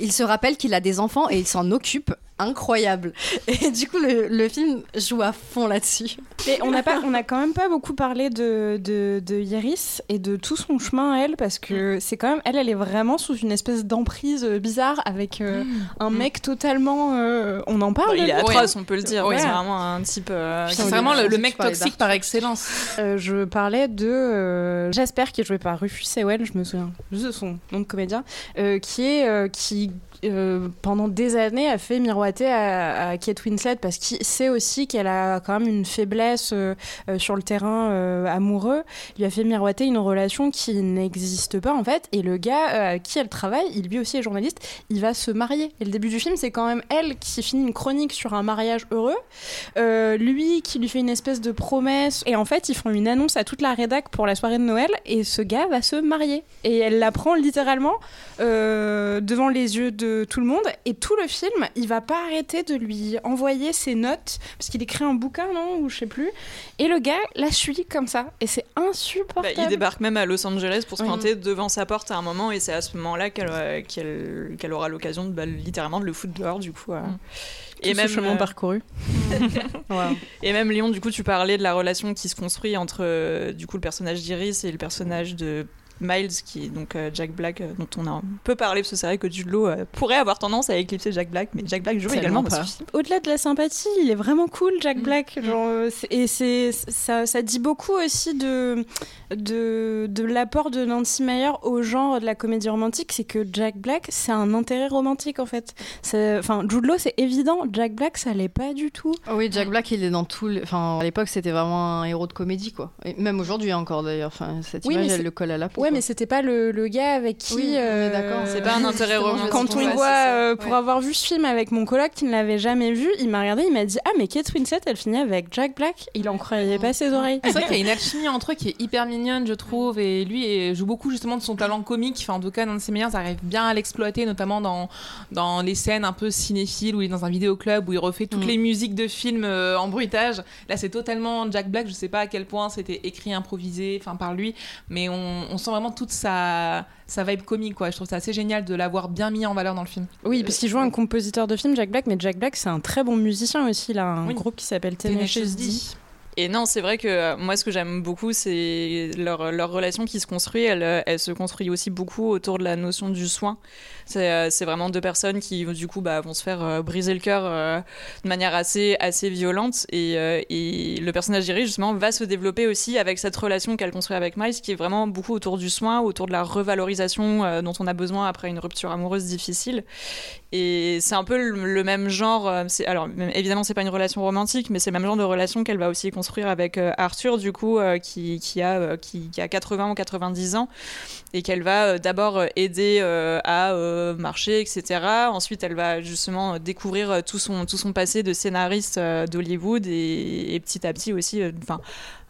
Il se rappelle qu'il a des enfants et il s'en occupe. Incroyable. Et du coup, le, le film joue à fond là-dessus. Mais on n'a pas, on a quand même pas beaucoup parlé de, de, de Iris et de tout son chemin à elle parce que c'est quand même elle, elle est vraiment sous une espèce d'emprise euh, bizarre avec euh, un mec totalement. euh, on en parle. Bon, il est atroce, on peut le dire. Ouais. C'est vraiment un type. euh, C'est vraiment le, mec toxique par excellence. Euh, je parlais de euh, Jasper qui est joué par Rufus Sewell, je me souviens juste de son nom de comédien, euh, qui est euh, qui euh, pendant des années a fait miroiter à, Kate Winslet parce qu'il sait aussi qu'elle a quand même une faiblesse euh, euh, sur le terrain amoureux. Il lui a fait miroiter une relation qui n'existe pas en fait. Et le gars à qui elle travaille, il lui aussi est journaliste, il va se marier. Et le début du film, c'est quand même elle qui finit une chronique sur un mariage heureux. Lui qui lui fait une espèce de promesse. Et en fait, ils font une annonce à toute la rédac pour la soirée de Noël. Et ce gars va se marier. Et elle l'apprend littéralement devant les yeux de tout le monde. Et tout le film, il va pas arrêter de lui envoyer ses notes. Parce qu'il écrit un bouquin, non Ou je sais plus. Et le gars la suit comme ça. Et c'est Bah, insupportable. il débarque même à Los Angeles pour se Oui. planter devant sa porte à un moment et c'est à ce moment-là qu'elle euh, qu'elle qu'elle aura l'occasion de bah, littéralement de le foutre dehors du coup. euh. Tout ce chemin euh, parcouru. Wow. Et même Léon, du coup, tu parlais de la relation qui se construit entre euh, du coup le personnage d'Iris et le personnage de Miles, qui est donc euh, Jack Black, euh, dont on a un peu parlé parce que c'est vrai que Jude Law euh, pourrait avoir tendance à éclipser Jack Black, mais Jack Black joue également film. Au-delà de la sympathie, il est vraiment cool, Jack Black. Genre, euh, c'est- et c'est ça, ça dit beaucoup aussi de de, de l'apport de Nancy Meyer au genre de la comédie romantique, c'est que Jack Black, c'est un intérêt romantique en fait. Enfin, Jude Law, c'est évident. Jack Black, ça l'est pas du tout. Oh Oui, Jack Black, il est dans tout. le- Enfin, à l'époque, c'était vraiment un héros de comédie, quoi. Et même aujourd'hui encore, d'ailleurs. Enfin, cette Oui, image, mais elle le colle à la peau. Ouais, mais c'était pas le, le gars avec qui. Oui, euh, d'accord. C'est pas un intérêt romantique. Quand on le voit, ça. euh, pour avoir vu ce film avec mon coloc qui ne l'avait jamais vu, il m'a regardé, il m'a dit Ah, mais Kate Winslet, elle finit avec Jack Black. Il en croyait pas ses oreilles. C'est vrai qu'il y a une alchimie entre eux qui est hyper mignonne, je trouve, et lui joue beaucoup justement de son talent comique. Enfin, en tout cas, Nancy Meyers arrive bien à l'exploiter, notamment dans, dans les scènes un peu cinéphiles où il est dans un vidéoclub où il refait toutes Mm. les musiques de films euh, en bruitage. Là, c'est totalement Jack Black. Je sais pas à quel point c'était écrit, improvisé, enfin par lui, mais on, on sent vraiment toute sa, sa vibe comique, quoi. Je trouve ça assez génial de l'avoir bien mis en valeur dans le film. Oui, parce qu'il joue un compositeur de film, Jack Black, mais Jack Black, c'est un très bon musicien aussi. Il a un Oui. groupe qui s'appelle Tenacious D. Et non, c'est vrai que euh, moi, ce que j'aime beaucoup, c'est leur, relation qui se construit. Elle, euh, elle se construit aussi beaucoup autour de la notion du soin. C'est euh, vraiment deux personnes qui, du coup, bah, vont se faire briser le cœur de manière assez, assez violente. Et, et le personnage d'Iris, justement, va se développer aussi avec cette relation qu'elle construit avec Miles, qui est vraiment beaucoup autour du soin, autour de la revalorisation dont on a besoin après une rupture amoureuse difficile. Et c'est un peu le, même genre. euh, Alors, évidemment, c'est pas une relation romantique, mais c'est le même genre de relation qu'elle va aussi construire avec euh, Arthur, du coup, euh, qui, qui, a, euh, qui, qui a 80 ou 90 ans, et qu'elle va euh, d'abord aider à marcher, etc. Ensuite, elle va justement découvrir tout son, tout son passé de scénariste d'Hollywood et, et petit à petit aussi,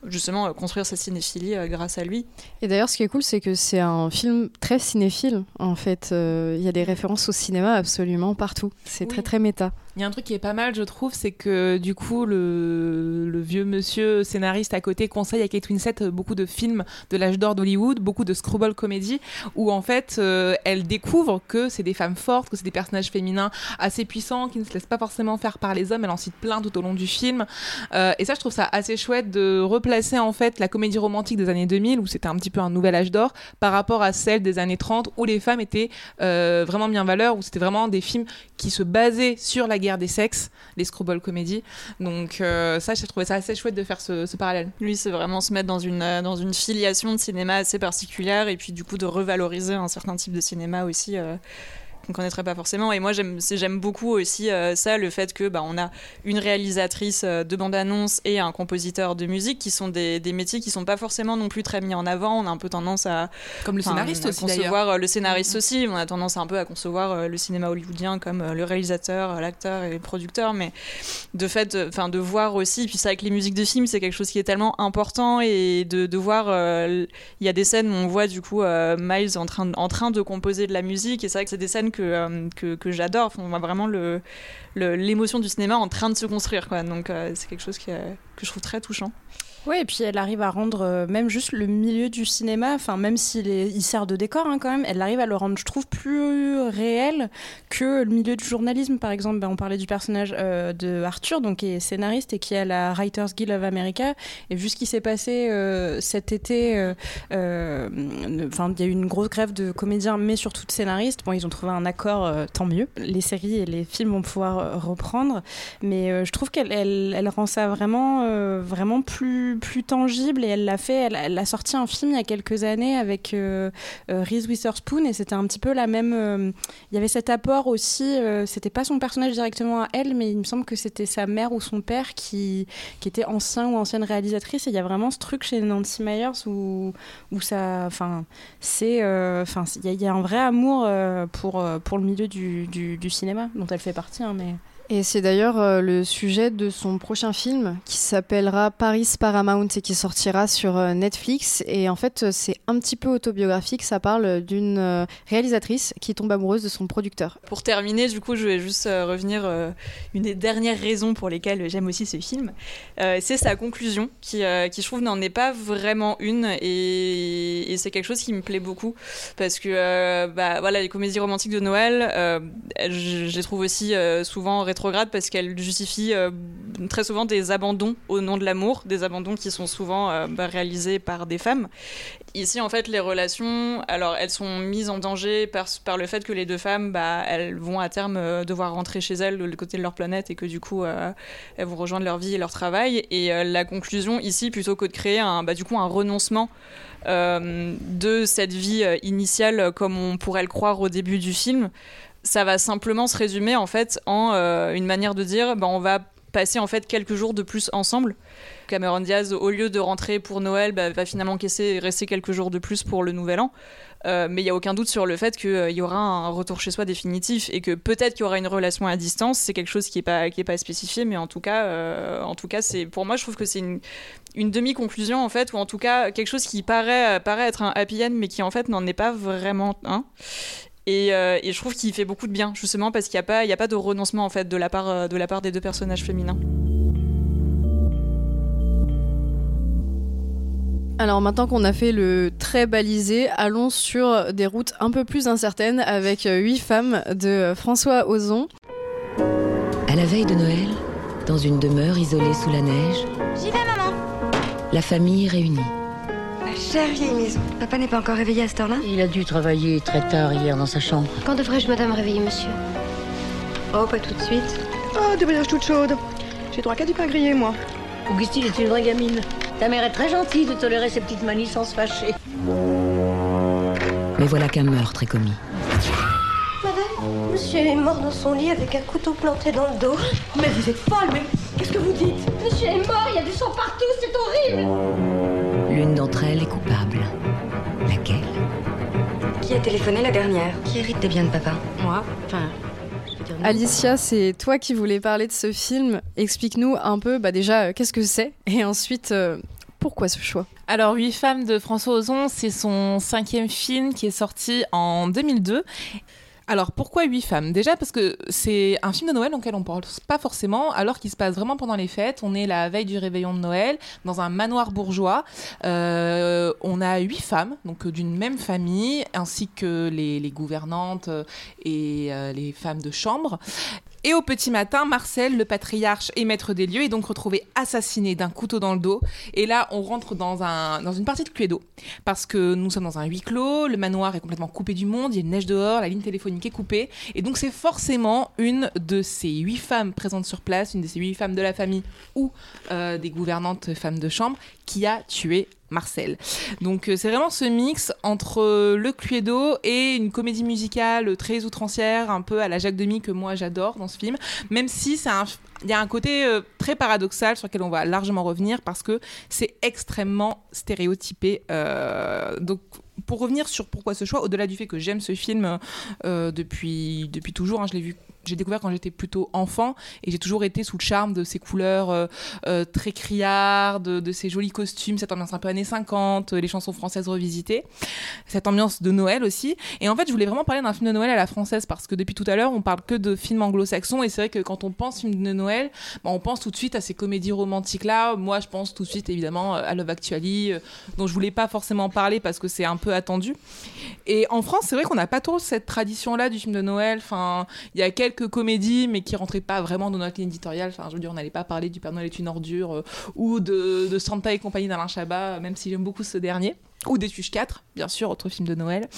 justement, euh, construire sa cinéphilie euh, grâce à lui. Et d'ailleurs, ce qui est cool, c'est que c'est un film très cinéphile. En fait, Euh, il y a des références au cinéma absolument partout. C'est très très méta. Il y a un truc qui est pas mal, je trouve, c'est que du coup, le, vieux monsieur scénariste à côté conseille à Kate Winslet euh, beaucoup de films de l'âge d'or d'Hollywood, beaucoup de screwball comédie, où en fait, euh, elle découvre que c'est des femmes fortes, que c'est des personnages féminins assez puissants, qui ne se laissent pas forcément faire par les hommes. Elle en cite plein tout au long du film. Euh, et ça, je trouve ça assez chouette de replacer en fait la comédie romantique des années 2000, où c'était un petit peu un nouvel âge d'or, par rapport à celle des années 30, où les femmes étaient vraiment mis en valeur, où c'était vraiment des films qui se basaient sur la guerre des sexes, les screwball comédies. Donc euh, ça, j'ai trouvé ça assez chouette de faire ce, parallèle. Lui, c'est vraiment se mettre dans une, euh, dans une filiation de cinéma assez particulière et puis du coup de revaloriser un certain type de cinéma aussi. euh, qu'on connaîtrait pas forcément. Et moi j'aime beaucoup aussi euh, ça le fait que bah, on a une réalisatrice euh, de bande annonce et un compositeur de musique qui sont des, des métiers qui sont pas forcément non plus très mis en avant. On a un peu tendance à Comme le scénariste aussi, concevoir euh, le scénariste aussi. On a tendance un peu à concevoir le cinéma hollywoodien comme le réalisateur l'acteur et le producteur. Mais de fait enfin de voir aussi puis ça avec les musiques de films c'est quelque chose qui est tellement important et de, de voir euh, il y a des scènes où on voit du coup euh, Miles en train, de- en train de composer de la musique. Et c'est vrai que c'est des scènes que, euh, que, que j'adore. Enfin, on voit vraiment le le- l'émotion du cinéma en train de se construire quoi. Donc euh, c'est quelque chose qui, que je trouve très touchant Ouais, et puis elle arrive à rendre euh, même juste le milieu du cinéma, enfin même s'il il sert de décor hein, quand même, elle arrive à le rendre, je trouve, plus réel que le milieu du journalisme. Par exemple, ben, on parlait du personnage euh, de Arthur, donc qui est scénariste et qui est à la Writers Guild of America. Et vu ce qui s'est passé euh, cet été, euh, enfin il y a eu une grosse grève de comédiens, mais surtout de scénaristes. Bon, ils ont trouvé un accord, tant mieux. Les séries et les films vont pouvoir reprendre, mais je trouve qu'elle elle, rend ça vraiment, vraiment plus plus tangible et elle l'a fait. Elle, a sorti un film il y a quelques années avec euh, euh, Reese Witherspoon et c'était un petit peu la même. euh, il y avait cet apport aussi. euh, c'était pas son personnage directement à elle, mais il me semble que c'était sa mère ou son père qui était ancien ou ancienne réalisatrice. Et il y a vraiment ce truc chez Nancy Myers où ça, enfin, c'est, enfin, il y, a- un vrai amour pour le milieu du cinéma dont elle fait partie, hein, mais. Et c'est d'ailleurs euh, le sujet de son prochain film qui s'appellera Paris Paramount et qui sortira sur euh, Netflix. Et en fait, euh, c'est un petit peu autobiographique. Ça parle d'une réalisatrice qui tombe amoureuse de son producteur. Pour terminer, du coup, je vais juste revenir euh, une des dernières raisons pour lesquelles j'aime aussi ce film, c'est sa conclusion, qui, qui je trouve n'en est pas vraiment une, et, c'est quelque chose qui me plaît beaucoup parce que bah, voilà, les comédies romantiques de Noël, je, les trouve aussi souvent rétrogrades parce qu'elles justifient euh, très souvent des abandons au nom de l'amour, des abandons qui sont souvent euh, bah, réalisés par des femmes. Ici, en fait, les relations, alors elles sont mises en danger par, le fait que les deux femmes, bah, elles vont à terme euh, devoir rentrer chez elles de côté de leur planète et que du coup, elles vont rejoindre leur vie et leur travail. Et la conclusion ici, plutôt que de créer un, bah, du coup, un renoncement de cette vie initiale comme on pourrait le croire au début du film, ça va simplement se résumer en fait en euh, une manière de dire, bah, on va passer en fait quelques jours de plus ensemble. Cameron Diaz, au lieu de rentrer pour Noël, bah, va finalement encaisser et rester quelques jours de plus pour le Nouvel An. Euh, mais il y a aucun doute sur le fait qu'il y aura un retour chez soi définitif et que peut-être qu'il y aura une relation à distance. C'est quelque chose qui est pas pas spécifié, mais en tout cas, euh, en tout cas, c'est pour moi, je trouve que c'est une, une demi-conclusion en fait, ou en tout cas quelque chose qui paraît paraît être un happy end, mais qui en fait n'en est pas vraiment un. Et, euh, et je trouve qu'il fait beaucoup de bien, justement parce qu'il n'y a, pas- il y a pas de renoncement en fait de la part, euh, de la part des deux personnages féminins. Alors maintenant qu'on a fait le très balisé, allons sur des routes un peu plus incertaines avec Huit femmes de François Ozon. À la veille de Noël, dans une demeure isolée sous la neige, J'y vais, maman. la famille est réunie. Chère vieille maison. Papa n'est pas encore réveillé à cette heure-là? Il a dû travailler très tard hier dans sa chambre. Quand devrais-je, madame, réveiller monsieur? Oh, pas tout de suite. Oh, des voyages toutes chaudes. J'ai droit qu'à du pain grillé, moi. Augustine est une vraie gamine. Ta mère est très gentille de tolérer ses petites manies sans se fâcher. Mais voilà qu'un meurtre est commis. Madame, monsieur est mort dans son lit avec un couteau planté dans le dos. Mais vous êtes folle, mais qu'est-ce que vous dites? Monsieur est mort, il y a du sang partout, c'est horrible L'une d'entre elles est coupable. Laquelle? Qui a téléphoné la dernière? Qui hérite des biens de papa? Moi Enfin. Alicia, c'est toi qui voulais parler de ce film. Explique-nous un peu bah déjà euh, qu'est-ce que c'est et ensuite euh, pourquoi ce choix? Alors, Huit femmes de François Ozon, c'est son cinquième film qui est sorti en 2002. Alors pourquoi huit femmes? Déjà parce que c'est un film de Noël auquel on pense pas forcément, alors qu'il se passe vraiment pendant les fêtes. On est la veille du réveillon de Noël dans un manoir bourgeois. Euh, on a huit femmes, donc euh, d'une même famille, ainsi que les, gouvernantes euh, et les femmes de chambre. Et au petit matin, Marcel, le patriarche et maître des lieux, est donc retrouvé assassiné d'un couteau dans le dos. Et là, on rentre dans, un, dans une partie de Cluedo. Parce que nous sommes dans un huis clos, le manoir est complètement coupé du monde, il y a une neige dehors, la ligne téléphonique est coupée. Et donc, c'est forcément une de ces huit femmes présentes sur place, une de ces huit femmes de la famille ou euh, des gouvernantes femmes de chambre, qui a tué Marcel. Donc euh, c'est vraiment ce mix entre euh, le Cluedo et une comédie musicale très outrancière, un peu à la Jacques Demy que moi j'adore dans ce film, même si il y a un côté euh, très paradoxal sur lequel on va largement revenir parce que c'est extrêmement stéréotypé. Donc pour revenir sur pourquoi ce choix, au-delà du fait que j'aime ce film depuis, depuis toujours, hein, je l'ai vu j'ai découvert quand j'étais plutôt enfant et j'ai toujours été sous le charme de ces couleurs euh, euh, très criardes, de, ces jolis costumes, cette ambiance un peu années 50, euh, les chansons françaises revisitées, cette ambiance de Noël aussi. Et en fait, je voulais vraiment parler d'un film de Noël à la française parce que depuis tout à l'heure, on parle que de films anglo-saxons et c'est vrai que quand on pense film de Noël, bah, on pense tout de suite à ces comédies romantiques là. Moi, je pense tout de suite évidemment à Love Actually, dont je voulais pas forcément parler parce que c'est un peu attendu. Et en France, c'est vrai qu'on n'a pas trop cette tradition-là du film de Noël. Enfin, il y a quelques comédies, mais qui rentraient pas vraiment dans notre ligne éditoriale. Enfin, je veux dire, on n'allait pas parler du Père Noël est une ordure euh, ou de, Santa et compagnie d'Alain Chabat, même si j'aime beaucoup ce dernier. Ou des Tuches 4, bien sûr, autre film de Noël.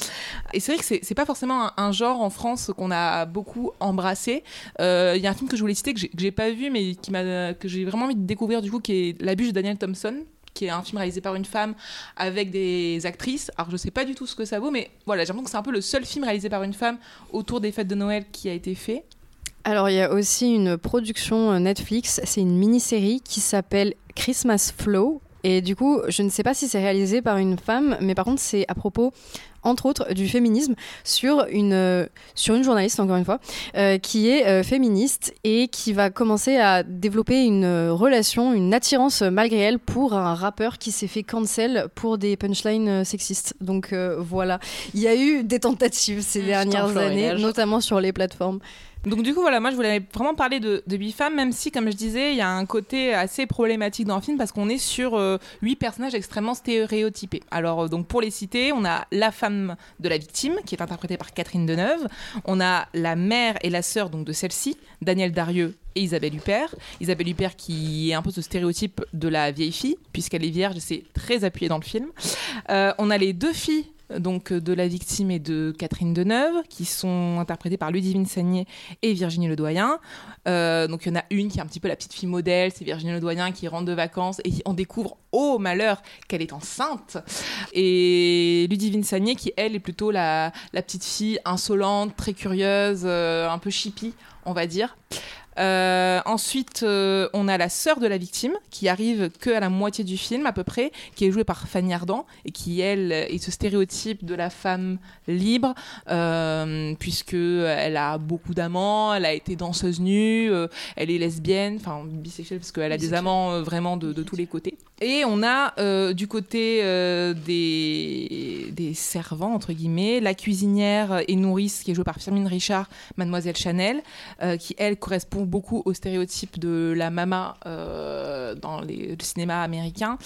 Et c'est vrai que c'est pas forcément un, genre en France qu'on a beaucoup embrassé. Euh, Il y a un film que je voulais citer que j'ai- pas vu, mais qui que j'ai vraiment envie de découvrir du coup, qui est La bûche de Daniel Thompson qui est un film réalisé par une femme avec des actrices. Alors je sais pas du tout ce que ça vaut, mais voilà, j'ai l'impression que c'est un peu le seul film réalisé par une femme autour des fêtes de Noël qui a été fait. Alors il y a aussi une production euh, Netflix, c'est une mini-série qui s'appelle Christmas Flow. Et du coup, je ne sais pas si c'est réalisé par une femme, mais par contre, c'est à propos, entre autres, du féminisme sur une, euh, sur une journaliste, encore une fois, euh, qui est euh, féministe et qui va commencer à développer une relation, une attirance malgré elle pour un rappeur qui s'est fait cancel pour des punchlines sexistes. Donc voilà, il y a eu des tentatives ces dernières années, florilège. notamment sur les plateformes. Donc du coup voilà, moi je voulais vraiment parler de, de femmes, même si comme je disais, il y a un côté assez problématique dans le film parce qu'on est sur euh, huit personnages extrêmement stéréotypés. Alors euh, donc pour les citer, on a la femme de la victime qui est interprétée par Catherine Deneuve, on a la mère et la sœur donc de celle-ci, Daniel Darieux et Isabelle Huppert. Isabelle Huppert qui est un peu ce stéréotype de la vieille fille puisqu'elle est vierge c'est très appuyé dans le film. Euh, on a les deux filles donc euh, de la victime et de Catherine Deneuve, qui sont interprétées par Ludivine Sagné et Virginie Ledoyen. Euh, donc il y en a une qui est un petit peu la petite fille modèle, c'est Virginie Ledoyen qui rentre de vacances et on découvre, oh malheur, qu'elle est enceinte. Et Ludivine Sagné qui, elle, est plutôt la, petite fille insolente, très curieuse, euh, un peu chippie, on va dire. Euh, ensuite, euh, on a la sœur de la victime qui arrive que à la moitié du film à peu près, qui est jouée par Fanny Ardant et qui elle est ce stéréotype de la femme libre, euh, puisque elle a beaucoup d'amants, elle a été danseuse nue, euh, elle est lesbienne, enfin bisexuelle parce qu'elle a des amants vraiment de, de tous les côtés. Et on a du côté des, des servants, entre guillemets, la cuisinière et nourrice qui est jouée par Firmin Richard, Mademoiselle Chanel, qui elle correspond beaucoup au stéréotype de la mama euh, dans les, le cinéma américain.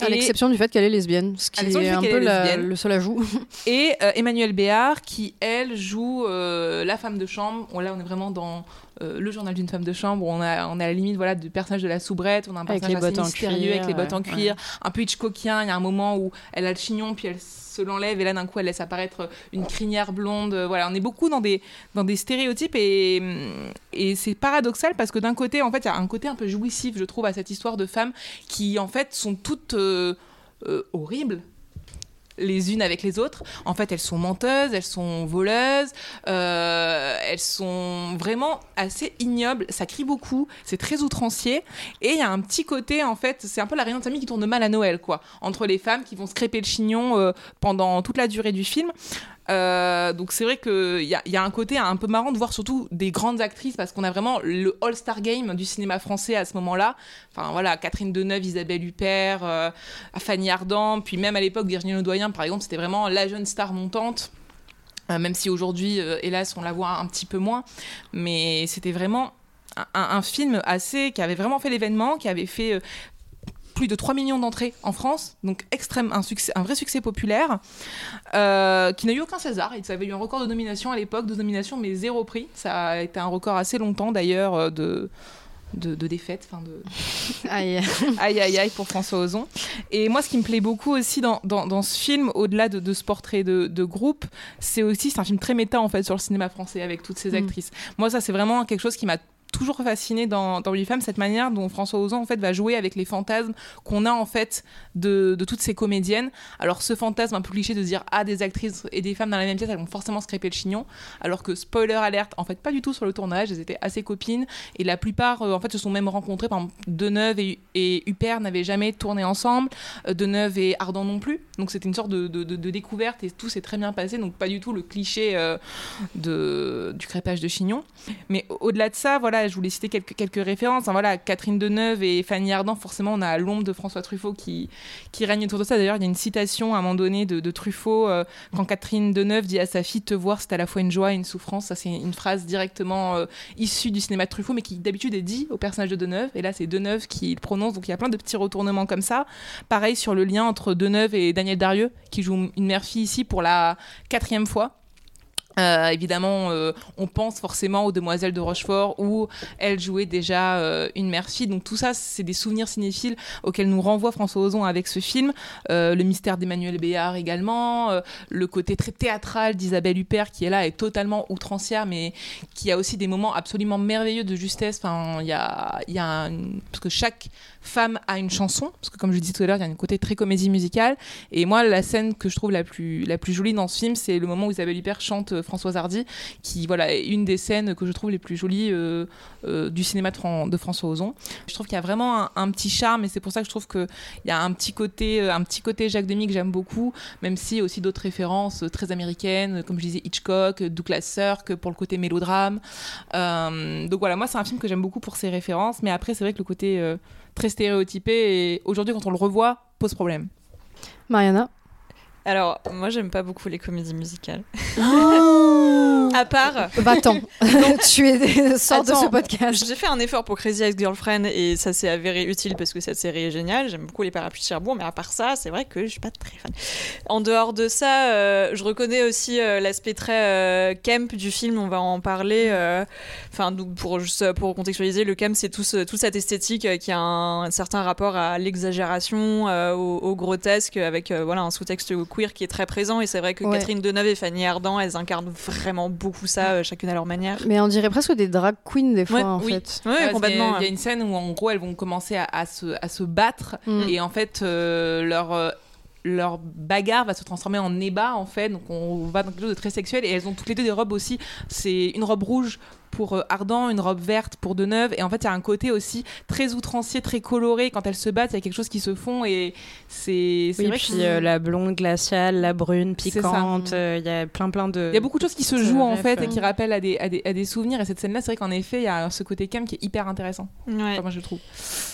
À l'exception du fait qu'elle est lesbienne, ce qui est un peu est la- lesbienne. le seul ajout. Et euh, Emmanuel Béard, qui elle joue euh, la femme de chambre. Bon, là, on est vraiment dans euh, le journal d'une femme de chambre. On, a, on à la limite voilà, du personnage de la soubrette. On a un Avec personnage les assez bottes en mystérieux cuir, avec les bottes en cuir, ouais. un peu Hitchcockien. Il y a un moment où elle a le chignon, puis elle se l'enlève, et là, d'un coup, elle laisse apparaître une crinière blonde. Euh, Voilà, on est beaucoup dans des, dans des stéréotypes, et, et c'est paradoxal parce que d'un côté, en fait, il y a un côté un peu jouissif, je trouve, à cette histoire de femmes qui, en fait, sont toutes euh, euh, horribles les unes avec les autres. En fait, elles sont menteuses, elles sont voleuses, euh, elles sont vraiment assez ignobles. Ça crie beaucoup, c'est très outrancier. Et il y a un petit côté, en fait, c'est un peu la réunion de famille qui tourne mal à Noël, quoi. Entre les femmes qui vont se crêper le chignon euh, pendant toute la durée du film. Euh, donc c'est vrai qu'il y a, y a un côté un peu marrant de voir surtout des grandes actrices parce qu'on a vraiment le all-star game du cinéma français à ce moment-là. Enfin voilà, Catherine Deneuve, Isabelle Huppert, euh, Fanny Ardant, puis même à l'époque Virginie Ledoyen par exemple, c'était vraiment la jeune star montante. Euh, même si aujourd'hui, hélas, on la voit un petit peu moins. Mais c'était vraiment un, film assez qui avait vraiment fait l'événement, qui avait fait plus de 3 millions d'entrées en France, donc extrême, un, succès, un vrai succès populaire, euh, qui n'a eu aucun César. Il avait eu un record de nomination à l'époque, de nomination, mais zéro prix. Ça a été un record assez longtemps d'ailleurs euh, de. De, de défaite, enfin de. aïe. aïe aïe aïe pour François Ozon. Et moi, ce qui me plaît beaucoup aussi dans, dans, dans ce film, au-delà de, de ce portrait de, de groupe, c'est aussi c'est un film très méta en fait sur le cinéma français avec toutes ces Mm. actrices. Moi, ça c'est vraiment quelque chose qui m'a toujours fasciné dans, dans Huit femmes, cette manière dont François Ozon en fait va jouer avec les fantasmes qu'on a en fait de, de toutes ces comédiennes. Alors ce fantasme un peu cliché de dire ah des actrices et des femmes dans la même pièce elles vont forcément se le chignon, alors que spoiler alerte en fait pas du tout sur le tournage, elles étaient assez copines. Et la plupart euh, en fait se sont même rencontrées. Par exemple Deneuve et, et Huppert n'avaient jamais tourné ensemble, euh, Deneuve et Ardant non plus, donc c'était une sorte de, de- découverte. Et tout s'est très bien passé, donc pas du tout le cliché euh, de, du crêpage de chignon. Mais au- au-delà de ça, voilà, je voulais citer quelques, quelques références. Hein, voilà, Catherine Deneuve et Fanny Ardant, forcément, on a l'ombre de François Truffaut qui, qui règne autour de ça. D'ailleurs, il y a une citation à un moment donné de, de Truffaut euh, quand Catherine Deneuve dit à sa fille Te voir, c'est à la fois une joie et une souffrance. Ça, c'est une phrase directement euh, issue du cinéma de Truffaut, mais qui d'habitude est dit au personnage de Deneuve. Et là, c'est Deneuve qui le prononce. Donc, il y a plein de petits retournements comme ça. Pareil sur le lien entre Deneuve et Daniel Darieux, qui joue une mère-fille ici pour la quatrième fois. Euh, évidemment, euh, on pense forcément aux Demoiselles de Rochefort où elle jouait déjà euh, une mère-fille. Donc tout ça, c'est des souvenirs cinéphiles auxquels nous renvoie François Ozon avec ce film. Le mystère d'Emmanuel Béard également, le côté très théâtral d'Isabelle Huppert qui est là est totalement outrancière, mais qui a aussi des moments absolument merveilleux de justesse. Enfin, il y a, parce que chaque femme a une chanson, parce que comme je disais tout à l'heure, il y a un côté très comédie musicale. Et moi, la scène que je trouve la plus, la plus jolie dans ce film, c'est le moment où Isabelle Huppert chante Françoise Hardy, qui voilà, est une des scènes que je trouve les plus jolies euh, euh, du cinéma de, Fran- de François Ozon. Je trouve qu'il y a vraiment un, petit charme, et c'est pour ça que je trouve qu'il y a un petit côté, euh, un petit côté Jacques Demy que j'aime beaucoup, même a aussi d'autres références très américaines, comme je disais Hitchcock, Douglas Sirk pour le côté mélodrame. Donc voilà, moi c'est un film que j'aime beaucoup pour ses références, mais après c'est vrai que le côté très stéréotypé, et aujourd'hui quand on le revoit, pose problème. Mariana? Alors, moi, j'aime pas beaucoup les comédies musicales. Oh à part. Va-t'en. tu es sors de ce Attends, podcast. J'ai fait un effort pour Crazy Ex-Girlfriend et ça s'est avéré utile parce que cette série est géniale. J'aime beaucoup les parapluies de Cherbourg, mais à part ça, c'est vrai que je suis pas très fan. En dehors de ça, euh, je reconnais aussi euh, l'aspect très euh, camp du film. On va en parler. euh, Enfin, pour juste pour contextualiser, le camp, c'est tout ce- toute cette esthétique euh, qui a un, un certain rapport à l'exagération, euh, au, au grotesque, avec euh, voilà un sous-texte queer qui est très présent. Et c'est vrai que Ouais. Catherine Deneuve et Fanny Ardant, elles incarnent vraiment beaucoup ça, euh, chacune à leur manière. Mais on dirait presque des drag queens des fois Ouais, en oui. fait. Ouais, parce complètement, y Il y, a une scène où en gros elles vont commencer à, à se, à se battre Mm. et en fait euh, leur euh, leur bagarre va se transformer en ébat en fait donc on va dans quelque chose de très sexuel et elles ont toutes les deux des robes aussi c'est une robe rouge pour euh, Ardent, une robe verte pour Deneuve. Et en fait, il y a un côté aussi très outrancier, très coloré. Quand elles se battent, il y a quelque chose qui se fond. Et c'est c'est Oui, vrai puis que euh, la blonde glaciale, la brune C'est ça. piquante, euh, il y a plein plein de. il y a beaucoup de choses qui se jouent en fait et qui rappellent à des, à des, à des souvenirs. Et cette scène-là, c'est vrai qu'en effet, il y a ce côté cam qui est hyper intéressant. Ouais. Enfin, moi, je trouve.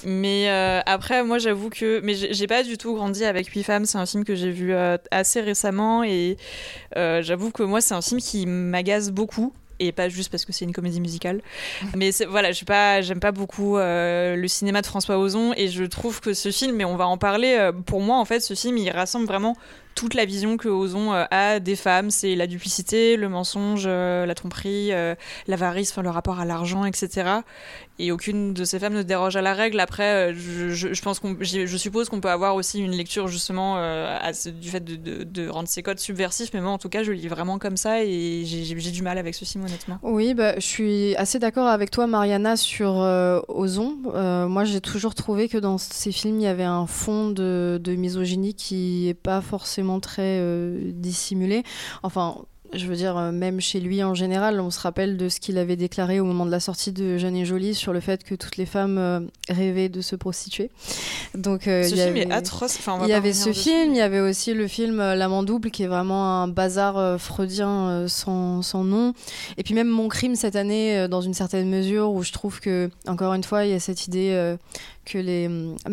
Mais euh, après, moi, j'avoue que. Mais j'ai j'ai pas du tout grandi avec Huit femmes. C'est un film que j'ai vu euh, assez récemment. Et euh, j'avoue que moi, c'est un film qui m'agace beaucoup. Et pas juste parce que c'est une comédie musicale. Mais voilà, je pas, j'aime pas beaucoup euh, le cinéma de François Ozon. Et je trouve que ce film, et on va en parler, euh, pour moi, en fait, ce film, il rassemble vraiment toute la vision que Ozon euh, a des femmes. C'est la duplicité, le mensonge, euh, la tromperie, euh, l'avarice, enfin, le rapport à l'argent, etc. Et aucune de ces femmes ne déroge à la règle. Après, je, pense qu'on, je suppose qu'on peut avoir aussi une lecture justement du fait de, rendre ces codes subversifs. Mais moi, en tout cas, je lis vraiment comme ça et j'ai, du mal avec ce film, honnêtement. Oui, bah, je suis assez d'accord avec toi, Mariana, sur Ozon. Moi, j'ai toujours trouvé que dans ces films, il y avait un fond de, de misogynie qui est pas forcément très euh, dissimulé. Enfin. Je veux dire, euh, même chez lui en général, on se rappelle de ce qu'il avait déclaré au moment de la sortie de Jeanne et Jolie sur le fait que toutes les femmes euh, rêvaient de se prostituer. Donc, euh, Ce il y film est avait- atroce. Enfin, il y avait ce film, il y avait aussi le film L'amant double qui est vraiment un bazar freudien sans, sans nom. Et puis même Mon crime cette année, dans une certaine mesure, où je trouve que, encore une fois, il y a cette idée que les.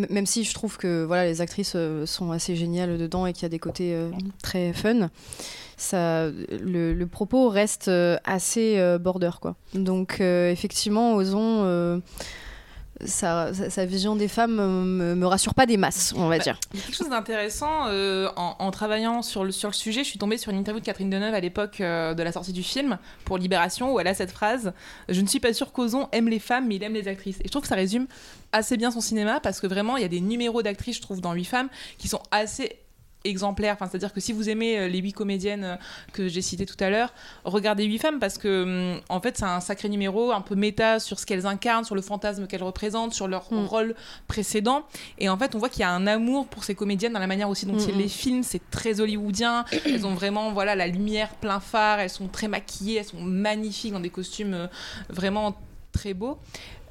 Même si je trouve que voilà, les actrices sont assez géniales dedans et qu'il y a des côtés très fun. Ça, le, le propos reste euh, assez euh, border quoi. Donc euh, effectivement, Ozon, sa, sa- sa vision des femmes me, me rassure pas des masses, on va dire. Il y a quelque chose d'intéressant euh, en, en travaillant sur le, sur le sujet. Je suis tombée sur une interview de Catherine Deneuve à l'époque euh, de la sortie du film pour Libération où elle a cette phrase Je ne suis pas sûre qu'Ozon aime les femmes, mais il aime les actrices. Et je trouve que ça résume assez bien son cinéma parce que vraiment, il y a des numéros d'actrices, je trouve, dans 8 femmes qui sont assez exemplaires. Enfin, c'est-à-dire que si vous aimez euh, les huit comédiennes euh, que j'ai citées tout à l'heure, regardez huit femmes parce que hum, en fait c'est un sacré numéro, un peu méta sur ce qu'elles incarnent, sur le fantasme qu'elles représentent, sur leur rôle précédent. Et en fait, on voit qu'il y a un amour pour ces comédiennes dans la manière aussi dont Mm, ils mm. les filment. C'est très hollywoodien. elles ont vraiment voilà la lumière plein phare. Elles sont très maquillées. Elles sont magnifiques dans des costumes euh, vraiment très beaux.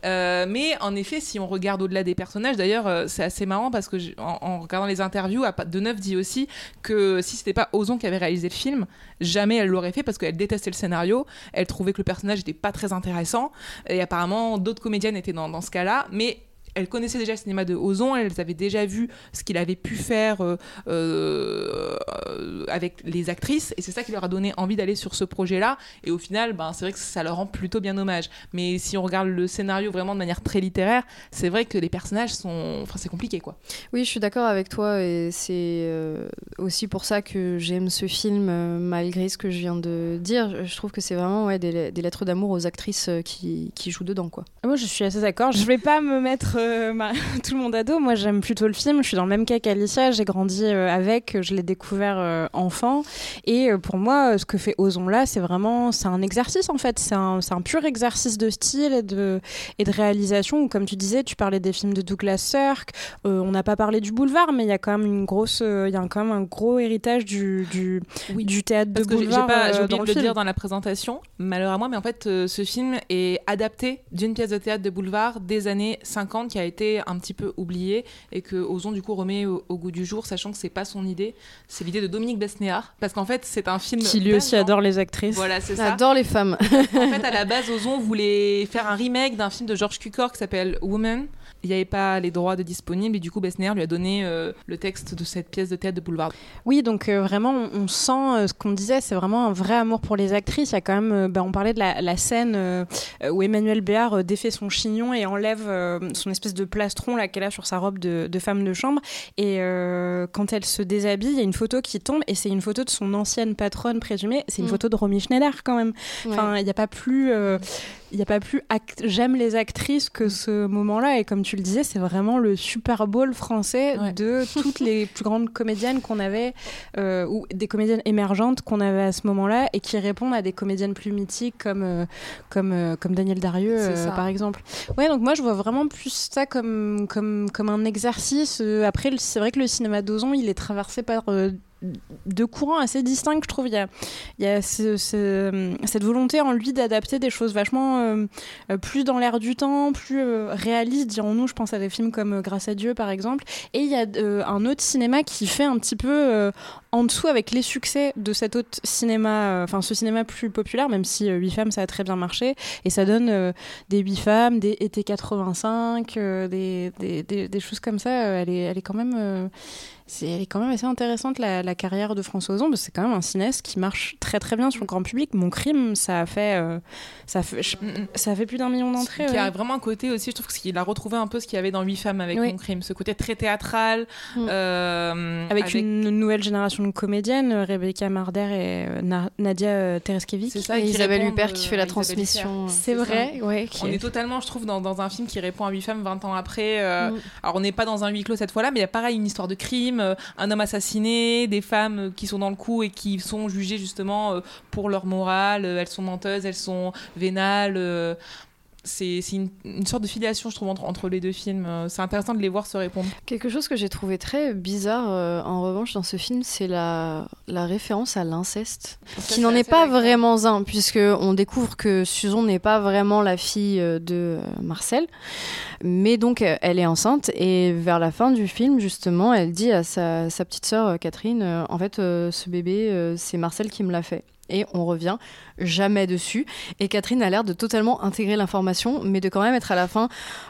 Euh, mais en effet, si on regarde au-delà des personnages, d'ailleurs, euh, c'est assez marrant parce que en, regardant les interviews, Deneuve dit aussi que si c'était pas Ozon qui avait réalisé le film, jamais elle l'aurait fait parce qu'elle détestait le scénario, elle trouvait que le personnage était pas très intéressant. Et apparemment d'autres comédiennes étaient dans, dans ce cas-là, mais elles connaissaient déjà le cinéma de Ozon, elles avaient déjà vu ce qu'il avait pu faire euh, euh, avec les actrices, et c'est ça qui leur a donné envie d'aller sur ce projet-là. Et au final, ben, c'est vrai que ça leur rend plutôt bien hommage. Mais si on regarde le scénario vraiment de manière très littéraire, c'est vrai que les personnages sont. Enfin, c'est compliqué, quoi. Oui, je suis d'accord avec toi et c'est euh, aussi pour ça que j'aime ce film malgré ce que je viens de dire. Je trouve que c'est vraiment ouais, des, des lettres d'amour aux actrices qui, qui jouent dedans. Quoi. Moi, je suis assez d'accord. Je vais pas me mettre euh, tout le monde à dos. Moi, j'aime plutôt le film. Je suis dans le même cas qu'Alicia. J'ai grandi euh, avec. Je l'ai découvert euh, enfant. Et pour moi, ce que fait Ozon là, c'est vraiment, c'est un exercice en fait. C'est un, c'est un pur exercice de style et de, et de réalisation. Où, comme tu disais, tu parlais des films de Douglas Sirk. On n'a pas parlé du boulevard, mais il y a quand même une grosse, il y a quand même un gros héritage du, du, du théâtre Parce de que boulevard. j'ai oublié de le film. dire dans la présentation, malheur à moi, mais en fait, ce film est adapté d'une pièce de théâtre de boulevard des années 50 qui a été un petit peu oubliée et que Ozon du coup remet au, au goût du jour, sachant que c'est pas son idée, c'est l'idée de Dominique Besnéard, parce qu'en fait, c'est un film Qui lui aussi adore les actrices. Voilà, c'est ça. J'adore les femmes. en fait, à la base, Ozon voulait faire un remake d'un film de George Cukor qui s'appelle Woman. Il n'y avait pas les droits de disponibles et du coup, Besnéard lui a donné euh, le texte de cette pièce de théâtre de boulevard. Oui, donc euh, vraiment, on, on sent euh, ce qu'on disait, c'est vraiment un vrai amour pour les actrices. Il y a quand même, euh, bah, on parlait de la, la scène euh, où Emmanuel Béard euh, défait son chignon et enlève euh, son espèce de plastron là qu'elle a sur sa robe de, de femme de chambre. Et euh, quand elle se déshabille, il y a une photo qui tombe et c'est une photo de son ancienne patronne présumée. C'est une Mm. photo de Romy Schneider quand même. Enfin, il n'y a pas plus. Il n'y a pas plus act- j'aime les actrices que ce moment-là. Et comme tu le disais c'est vraiment le Super Bowl français de toutes les plus grandes comédiennes qu'on avait euh, ou des comédiennes émergentes qu'on avait à ce moment-là et qui répondent à des comédiennes plus mythiques comme euh, comme euh, comme Daniel Darieux euh, par exemple. Ouais donc moi je vois vraiment plus ça comme comme comme un exercice. Après c'est vrai que le cinéma d'Ozon il est traversé par deux courants assez distincts, je trouve. Il y a, cette volonté en lui d'adapter des choses vachement euh, plus dans l'air du temps, plus euh, réalistes, dirons-nous. Je pense à des films comme euh, Grâce à Dieu, par exemple. Et il y a un autre cinéma qui fait un petit peu en dessous avec les succès de cet autre cinéma, enfin ce cinéma plus populaire, même si 8 femmes ça a très bien marché, et ça donne des 8 femmes, des été 85, euh, des, des, des- des choses comme ça. elle, est, elle est quand même. C'est, elle est quand même assez intéressante la, la carrière de François Ozon, parce que c'est quand même un cinéaste qui marche très très bien sur le grand public. Mon crime, ça a fait, euh, ça a fait, je- ça a fait plus d'un million d'entrées. Qui ouais. a vraiment un côté aussi, je trouve qu'il a retrouvé un peu ce qu'il y avait dans 8 femmes avec Oui. Mon Crime, ce côté très théâtral. Mm. euh, avec, une nouvelle génération de comédiennes, euh, Rebecca Marder et Na- Nadia Tereskiewicz. C'est ça, Et qui Isabelle Huppert qui fait la transmission. Huppert. C'est vrai, ça. ouais. qui On est- totalement, je trouve, dans, dans un film qui répond à 8 femmes 20 ans après. euh, Mm. Alors, on n'est pas dans un huis clos cette fois-là, mais il y a pareil une histoire de crime, euh, un homme assassiné, des femmes euh, qui sont dans le coup et qui sont jugées justement euh, pour leur morale. elles sont menteuses, elles sont vénales. C'est une, une sorte de filiation, je trouve, entre, entre les deux films. Euh, C'est intéressant de les voir se répondre. Quelque chose que j'ai trouvé très bizarre euh, en revanche dans ce film, c'est la, la référence à l'inceste, qui n'en est pas vraiment un, puisque on découvre que Susan n'est pas vraiment la fille euh, de Marcel, mais donc elle est enceinte et vers la fin du film justement, elle dit à sa, sa petite sœur Catherine, en fait euh, ce bébé euh, c'est Marcel qui me l'a fait. Et on revient jamais dessus. Et Catherine a l'air de totalement intégrer l'information, mais de quand même être à la fin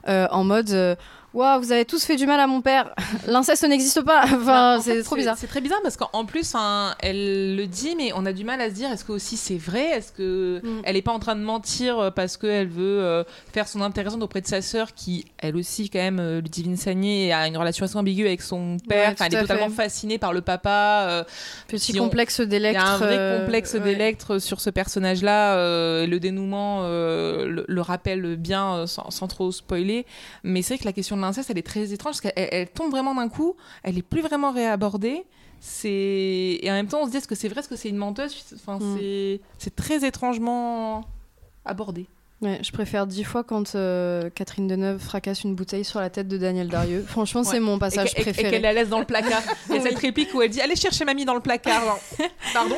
euh, en mode euh, Waouh, vous avez tous fait du mal à mon père. L'inceste n'existe pas. Enfin, en c'est fait, trop bizarre. C'est très bizarre parce qu'en plus, hein, elle le dit, mais on a du mal à se dire est-ce que aussi c'est vrai? Est-ce que Mm. elle est pas en train de mentir euh, parce qu'elle veut euh, faire son intéressante auprès de sa sœur qui, elle aussi, quand même, euh, Ludivine Sagné, a une relation assez ambiguë avec son père. Ouais, Enfin, elle est totalement fait. fascinée par le papa. euh, Petit si on- complexe Il y a un d'électre. vrai complexe ouais. d'électre sur ce personnage-là. euh, le dénouement euh, le, le rappelle bien euh, sans, sans trop spoiler. Mais c'est vrai que la question de l'inceste, elle est très étrange parce qu'elle elle- elle tombe vraiment d'un coup. Elle est plus vraiment réabordée. C'est et en même temps on se dit est-ce que c'est vrai, est-ce que c'est une menteuse? Enfin Mm. c'est c'est très étrangement abordé. Ouais, je préfère dix fois quand euh, Catherine Deneuve fracasse une bouteille sur la tête de Daniel Darieux. Franchement, c'est mon passage et- préféré. Et qu'elle la laisse dans le placard. Il y a cette réplique où elle dit allez chercher mamie dans le placard. Pardon.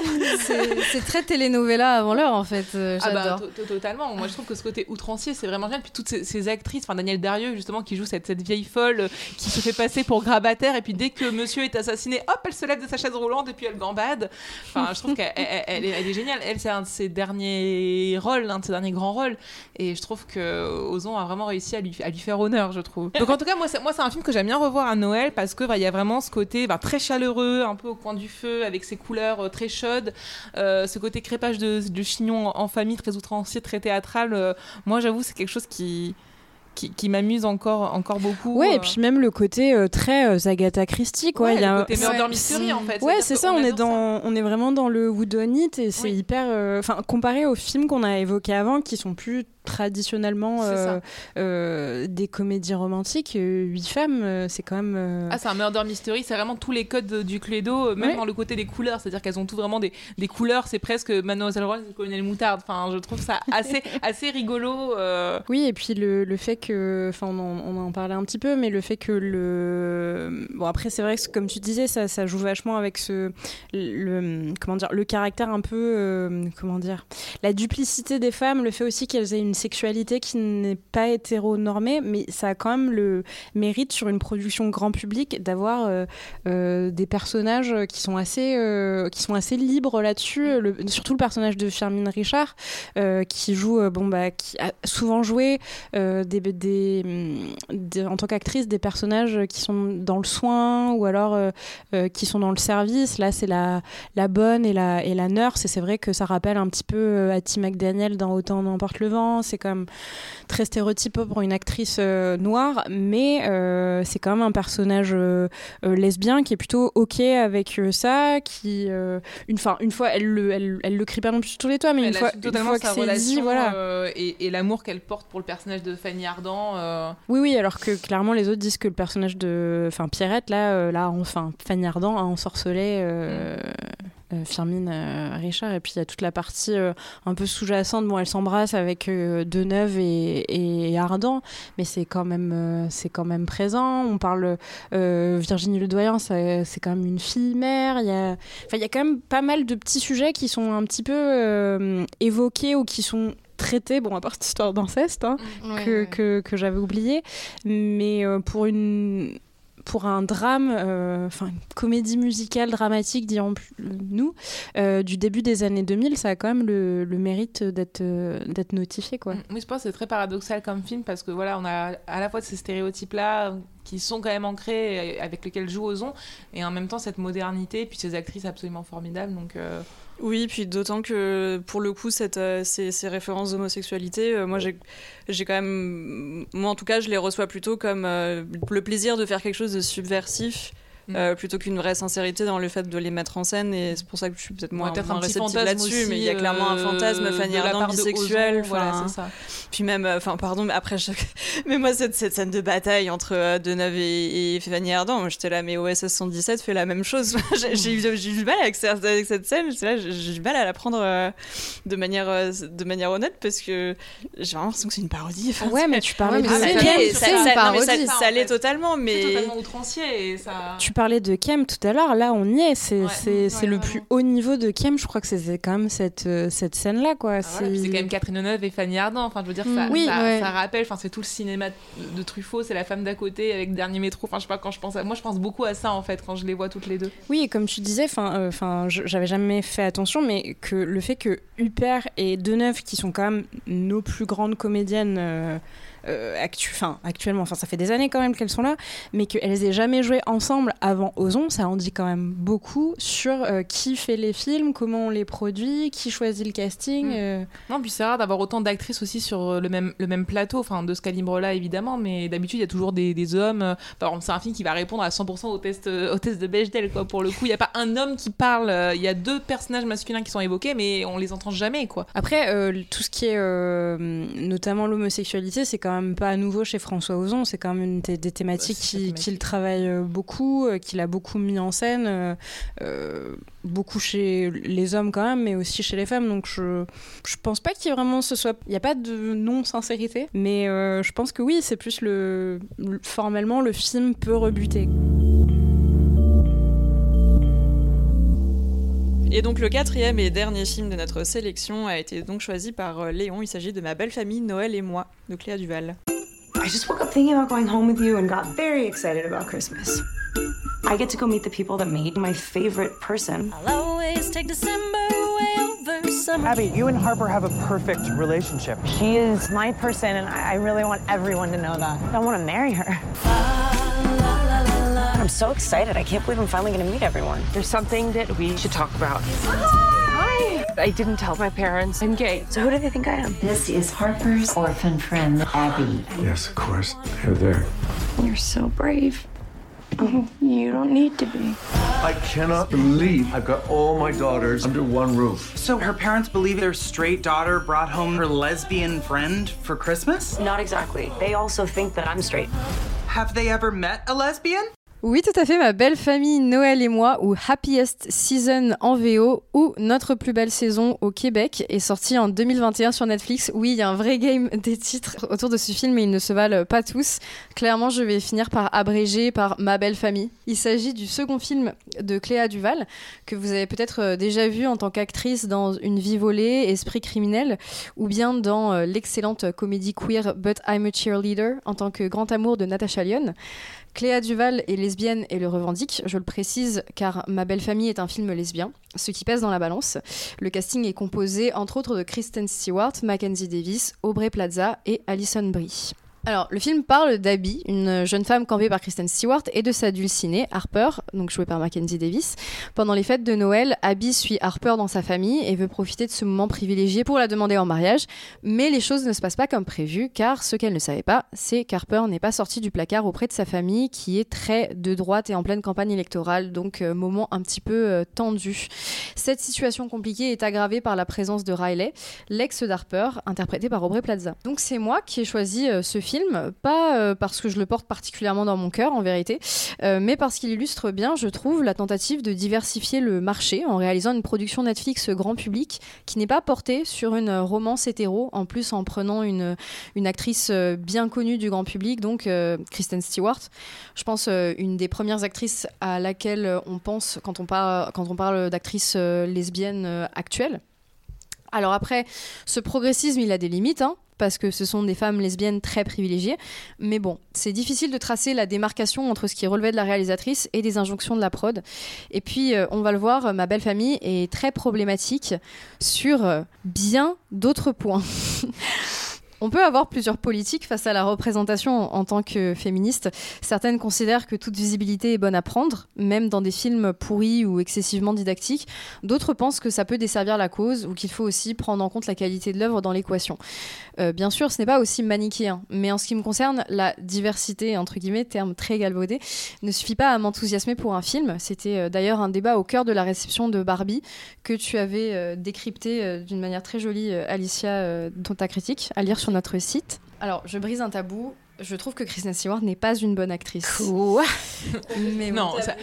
C'est très telenovela avant l'heure en fait. euh, Ah bah, totalement. Moi, je trouve que ce côté outrancier, c'est vraiment génial. Puis toutes ces, ces actrices, enfin Daniel Darieux, justement, qui joue cette, cette vieille folle euh, qui se fait passer pour grabataire, et puis dès que monsieur est assassiné, hop, elle se lève de sa chaise roulante et puis elle gambade. Enfin, je trouve qu'elle elle- elle est, géniale. Elle, c'est un de ses derniers rôles, un de ses derniers grands rôles. Et je trouve que Ozon a vraiment réussi à lui, faire honneur, je trouve. Donc, en tout cas, moi, c'est, moi, c'est un film que j'aime bien revoir à Noël parce que bah, y a vraiment ce côté bah, très chaleureux, un peu au coin du feu, avec ses couleurs euh, très chaudes. Euh, ce côté crépage de, chignon en, en famille, très outrancier, très théâtral, euh, moi j'avoue, c'est quelque chose qui, qui, qui m'amuse encore, encore beaucoup. Ouais, euh. et puis même le côté euh, très euh, Agatha Christie, quoi. Ouais, il y a le côté murder mystery, en fait. Ouais, c'est ça. On est dans, on est vraiment dans le whodunit et c'est hyper, euh, enfin, comparé aux films qu'on a évoqués avant, qui sont plus traditionnellement euh, euh, des comédies romantiques. euh, Huit femmes, c'est quand même. euh, Ah, c'est un murder mystery, c'est vraiment tous les codes du Cluedo, même Ouais. dans le côté des couleurs, c'est-à-dire qu'elles ont tout vraiment des, des couleurs, c'est presque Mademoiselle Rose et le colonel Moutarde. Enfin, je trouve ça assez, assez rigolo. Oui, et puis le, le fait que, enfin, on, en- on en parlait un petit peu, mais le fait que le, bon après c'est vrai que comme tu disais, ça, ça joue vachement avec ce, le, comment dire, le caractère un peu, comment dire, la duplicité des femmes, le fait aussi qu'elles aient une sexualité qui n'est pas hétéronormée, mais ça a quand même le mérite sur une production grand public d'avoir euh, euh, des personnages qui sont assez, euh, qui sont assez libres là-dessus, surtout le personnage de Firmin Richard qui joue, bon bah, qui a souvent joué en tant qu'actrice des personnages qui sont dans le soin ou alors qui sont dans le service. Là, c'est la, la bonne et la, et la nurse. Et c'est vrai que ça rappelle un petit peu euh, Hattie McDaniel dans Autant n'emporte le vent. C'est quand même très stéréotypé pour une actrice euh, noire, mais euh, c'est quand même un personnage euh, lesbien qui est plutôt ok avec ça, qui une, fin, une fois elle le, elle, elle le crie pas non plus sur tous les toits, mais Elle une fois, une fois que c'est dit, voilà. et, et l'amour qu'elle porte pour le personnage de Fanny Ardant. Oui, oui, alors que clairement les autres disent que le personnage de, enfin Pierrette là, là, enfin Fanny Ardant a ensorcelé. euh, Firmin euh, Richard. Et puis il y a toute la partie euh, un peu sous-jacente. Bon, elle s'embrasse avec euh, Deneuve et, et Ardan, mais c'est quand même euh, c'est quand même présent. On parle euh, Virginie Ledoyen, c'est quand même une fille mère. Il y a enfin il y a quand même pas mal de petits sujets qui sont un petit peu euh, évoqués ou qui sont traités, bon, à part cette histoire d'inceste, hein, Ouais, que, ouais. que, que j'avais oublié, mais euh, pour une pour un drame, euh, enfin une comédie musicale dramatique, dirons-nous, euh, du début des années 2000, ça a quand même le, mérite d'être euh, d'être notifié, quoi. Oui, je pense que c'est très paradoxal comme film parce que voilà, on a à la fois ces stéréotypes-là qui sont quand même ancrés avec lesquels joue Ozon et en même temps cette modernité et puis ces actrices absolument formidables. Donc, Oui, puis d'autant que pour le coup, cette, euh, ces, ces références d'homosexualité, euh, moi j'ai j'ai quand même. Moi en tout cas, je les reçois plutôt comme euh, le plaisir de faire quelque chose de subversif. Mm. euh, plutôt qu'une vraie sincérité dans le fait de les mettre en scène. Et c'est pour ça que je suis peut-être moins, Ouais, peut-être moins un petit réceptive là-dessus mais il y a clairement un euh, fantasme Fanny Ardant bisexuelle Ozon, voilà, enfin, c'est ça. puis même euh, enfin pardon mais après mais moi cette, cette scène de bataille entre euh, Deneuve et, et Fanny Ardant moi, j'étais là mais OSS 117 fait la même chose. J'ai eu du mal avec, cette- avec cette scène. J'étais là j'ai du mal à la prendre euh, de manière euh, de manière honnête parce que j'ai vraiment l'impression que c'est une parodie Enfin, Ouais, mais tu parlais mais de ça. ça- ça- l'est. totalement mais C'est totalement outrancier et ça. Tu parlais de Kem tout à l'heure, là on y est, c'est Ouais, ouais, le plus haut niveau de Kem, je crois que c'est quand même cette, euh, cette scène-là, quoi. Ah, voilà, c'est quand même Catherine Deneuve et Fanny Ardant. Enfin, je veux dire, ça, Mm. Oui, ça, rappelle. Enfin, c'est tout le cinéma de Truffaut. C'est la femme d'à côté avec Dernier Métro. Enfin, je sais pas quand je pense à. Moi, je pense beaucoup à ça en fait quand je les vois toutes les deux. Oui, et comme tu disais, enfin, euh, j'avais jamais fait attention, mais que le fait que Huppert et Deneuve, qui sont quand même nos plus grandes comédiennes euh, actu- enfin, actuellement, enfin, ça fait des années quand même qu'elles sont là, mais qu'elles aient jamais joué ensemble avant Ozon, ça en dit quand même beaucoup sur euh, qui fait les films, comment on les produit, qui choisit le casting. Mm. euh. Non, puis c'est rare d'avoir autant d'actrices aussi sur euh, le même, le même plateau, enfin de ce calibre-là évidemment, mais d'habitude il y a toujours des, des hommes. euh, Par exemple, c'est un film qui va répondre à 100% au test, euh, au test de Bechdel, quoi. Pour le coup, il n'y a pas un homme qui parle, euh, il y a deux personnages masculins qui sont évoqués, mais on les entend jamais, quoi. Après, euh, tout ce qui est euh, notamment l'homosexualité, c'est quand même pas nouveau chez François Ozon. C'est quand même une des- thématiques qui- qu'il travaille euh, beaucoup, euh, qu'il a beaucoup mis en scène, euh, beaucoup chez les hommes quand même, mais aussi chez les femmes. Donc je, je pense pas qu'il y ait vraiment ce soit. Il n'y a pas de non-sincérité, mais euh, je pense que oui, c'est plus le- formellement le film peut rebuter. Et donc le quatrième et dernier film de notre sélection a été donc choisi par euh, Léon. Il s'agit de Ma belle famille, Noël et moi, de Cléa Duval. I just woke up thinking about going home with you and got very excited about Christmas. I get to go meet the people that made my favorite person. I'll always take December away over summer. Abby, you and Harper have a perfect relationship. She is my person, and I I really want everyone to know that. I want to marry her. I'm so excited. I can't believe I'm finally going to meet everyone. There's something that we should talk about. Hi. I didn't tell my parents I'm gay. So who do they think I am? This is Harper's orphan friend, Abby. Yes, of course. They're there. You're so brave. Oh, you don't need to be. I cannot believe I've got all my daughters under one roof. So her parents believe their straight daughter brought home her lesbian friend for Christmas? Not exactly. They also think that I'm straight. Have they ever met a lesbian? Oui, tout à fait, ma belle famille Noël et moi, ou Happiest Season en VO, ou Notre plus belle saison au Québec, est sorti en 2021 sur Netflix. Oui, il y a un vrai game des titres autour de ce film, mais ils ne se valent pas tous. Clairement, je vais finir par abréger par Ma belle famille. Il s'agit du second film de Cléa Duval, que vous avez peut-être euh, déjà vu en tant qu'actrice dans Une vie volée, Esprit criminel, ou bien dans euh, l'excellente comédie queer But I'm a Cheerleader, en tant que grand amour de Natasha Lyon. Cléa Duval est lesbienne et le revendique, je le précise car Ma belle famille est un film lesbien, ce qui pèse dans la balance. Le casting est composé entre autres de Kristen Stewart, Mackenzie Davis, Aubrey Plaza et Alison Brie. Alors, le film parle d'Abby, une jeune femme campée par Kristen Stewart, et de sa dulcinée, Harper, donc jouée par Mackenzie Davis. Pendant les fêtes de Noël, Abby suit Harper dans sa famille et veut profiter de ce moment privilégié pour la demander en mariage. Mais les choses ne se passent pas comme prévu, car ce qu'elle ne savait pas, c'est qu'Harper n'est pas sorti du placard auprès de sa famille, qui est très de droite et en pleine campagne électorale, donc euh, moment un petit peu euh, tendu. Cette situation compliquée est aggravée par la présence de Riley, l'ex d'Harper, interprété par Aubrey Plaza. Donc c'est moi qui ai choisi euh, ce film pas euh, parce que je le porte particulièrement dans mon cœur en vérité, euh, mais parce qu'il illustre bien, je trouve, la tentative de diversifier le marché en réalisant une production Netflix grand public qui n'est pas portée sur une romance hétéro, en plus en prenant une, une actrice euh, bien connue du grand public, donc Kristen Stewart. Je pense une des premières actrices à laquelle on pense quand on parle, lesbiennes euh, actuelles. Alors après, ce progressisme, il a des limites, hein, parce que ce sont des femmes lesbiennes très privilégiées. Mais bon, c'est difficile de tracer la démarcation entre ce qui relevait de la réalisatrice et des injonctions de la prod. Et puis, euh, on va le voir, ma belle famille est très problématique sur euh, bien d'autres points. On peut avoir plusieurs politiques face à la représentation en tant que féministe. Certaines considèrent que toute visibilité est bonne à prendre, même dans des films pourris ou excessivement didactiques. D'autres pensent que ça peut desservir la cause ou qu'il faut aussi prendre en compte la qualité de l'œuvre dans l'équation. Euh, bien sûr, ce n'est pas aussi manichéen, mais en ce qui me concerne, la diversité, entre guillemets, terme très galvaudé, ne suffit pas à m'enthousiasmer pour un film. C'était euh, d'ailleurs un débat au cœur de la réception de Barbie que tu avais euh, décrypté d'une manière très jolie, Alicia, dans ta critique, à lire sur notre site. Alors, je brise un tabou. Je trouve que Kristen Stewart n'est pas une bonne actrice. Mais non, bon. ça,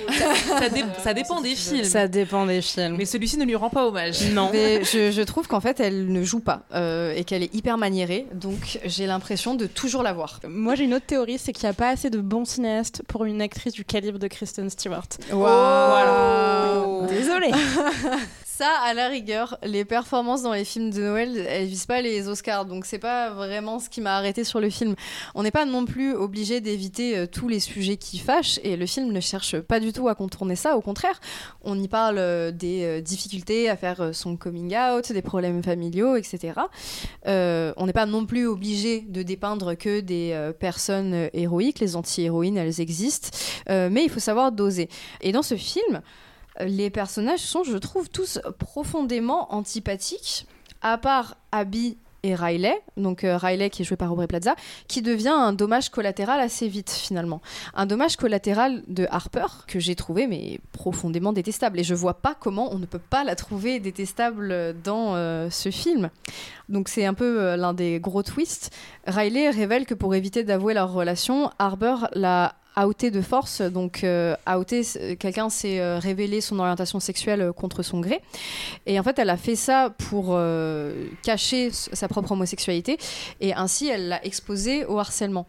ça dé- ça dépend des films. Ça dépend des films. Mais celui-ci ne lui rend pas hommage. Mais je, je trouve qu'en fait, elle ne joue pas euh, et qu'elle est hyper maniérée. Donc, j'ai l'impression de toujours la voir. Moi, j'ai une autre théorie, c'est qu'il n'y a pas assez de bons cinéastes pour une actrice du calibre de Kristen Stewart. Voilà. Désolée. Ça, à la rigueur, les performances dans les films de Noël, elles visent pas les Oscars, donc c'est pas vraiment ce qui m'a arrêté sur le film. On n'est pas non plus obligé d'éviter euh, tous les sujets qui fâchent, et le film ne cherche pas du tout à contourner ça. Au contraire, on y parle euh, des euh, difficultés à faire son coming out, des problèmes familiaux, etc. On n'est pas non plus obligé de dépeindre que des personnes héroïques. Les anti-héroïnes, elles existent, mais il faut savoir doser. Et dans ce film, les personnages sont, je trouve, tous profondément antipathiques, à part Abby et Riley, donc euh, Riley qui est joué par Aubrey Plaza, qui devient un dommage collatéral assez vite finalement. Un dommage collatéral de Harper que j'ai trouvé mais profondément détestable et je vois pas comment on ne peut pas la trouver détestable dans euh, ce film. Donc c'est un peu euh, l'un des gros twists. Riley révèle que pour éviter d'avouer leur relation, Harper l'a outé de force, donc euh, c'est- quelqu'un s'est euh, révélé son orientation sexuelle euh, contre son gré. Et en fait, elle a fait ça pour euh, cacher sa propre homosexualité et ainsi elle l'a exposé au harcèlement.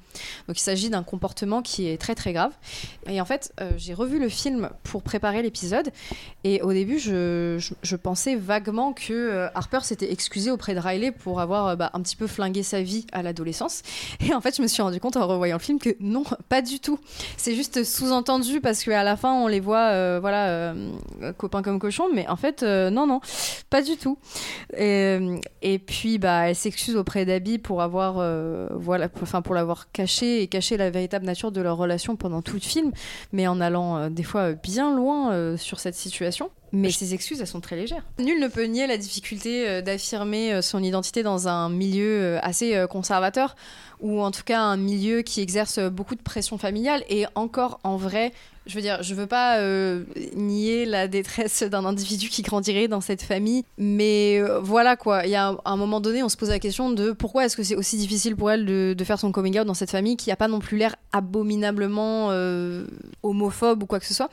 Donc il s'agit d'un comportement qui est très très grave. Et en fait, euh, j'ai revu le film pour préparer l'épisode et au début, je, pensais vaguement que euh, Harper s'était excusé auprès de Riley pour avoir euh, bah, un petit peu flingué sa vie à l'adolescence. Et en fait, je me suis rendu compte en revoyant le film que non, pas du tout. C'est juste sous-entendu parce qu'à la fin, on les voit, euh, voilà, euh, copains comme cochons, mais en fait, euh, non, non, pas du tout. Et, et puis, bah, elle s'excuse auprès d'Abby pour avoir, voilà, enfin, pour l'avoir caché et caché la véritable nature de leur relation pendant tout le film, mais en allant des fois bien loin sur cette situation. Mais ces excuses, elles sont très légères. Nul ne peut nier la difficulté d'affirmer son identité dans un milieu assez conservateur, ou en tout cas un milieu qui exerce beaucoup de pression familiale. Et encore, en vrai, je veux dire, je veux pas euh, nier la détresse d'un individu qui grandirait dans cette famille, mais euh, voilà quoi. Il y a un, moment donné, on se pose la question de pourquoi est-ce que c'est aussi difficile pour elle de, faire son coming out dans cette famille qui a pas non plus l'air abominablement euh, homophobe ou quoi que ce soit.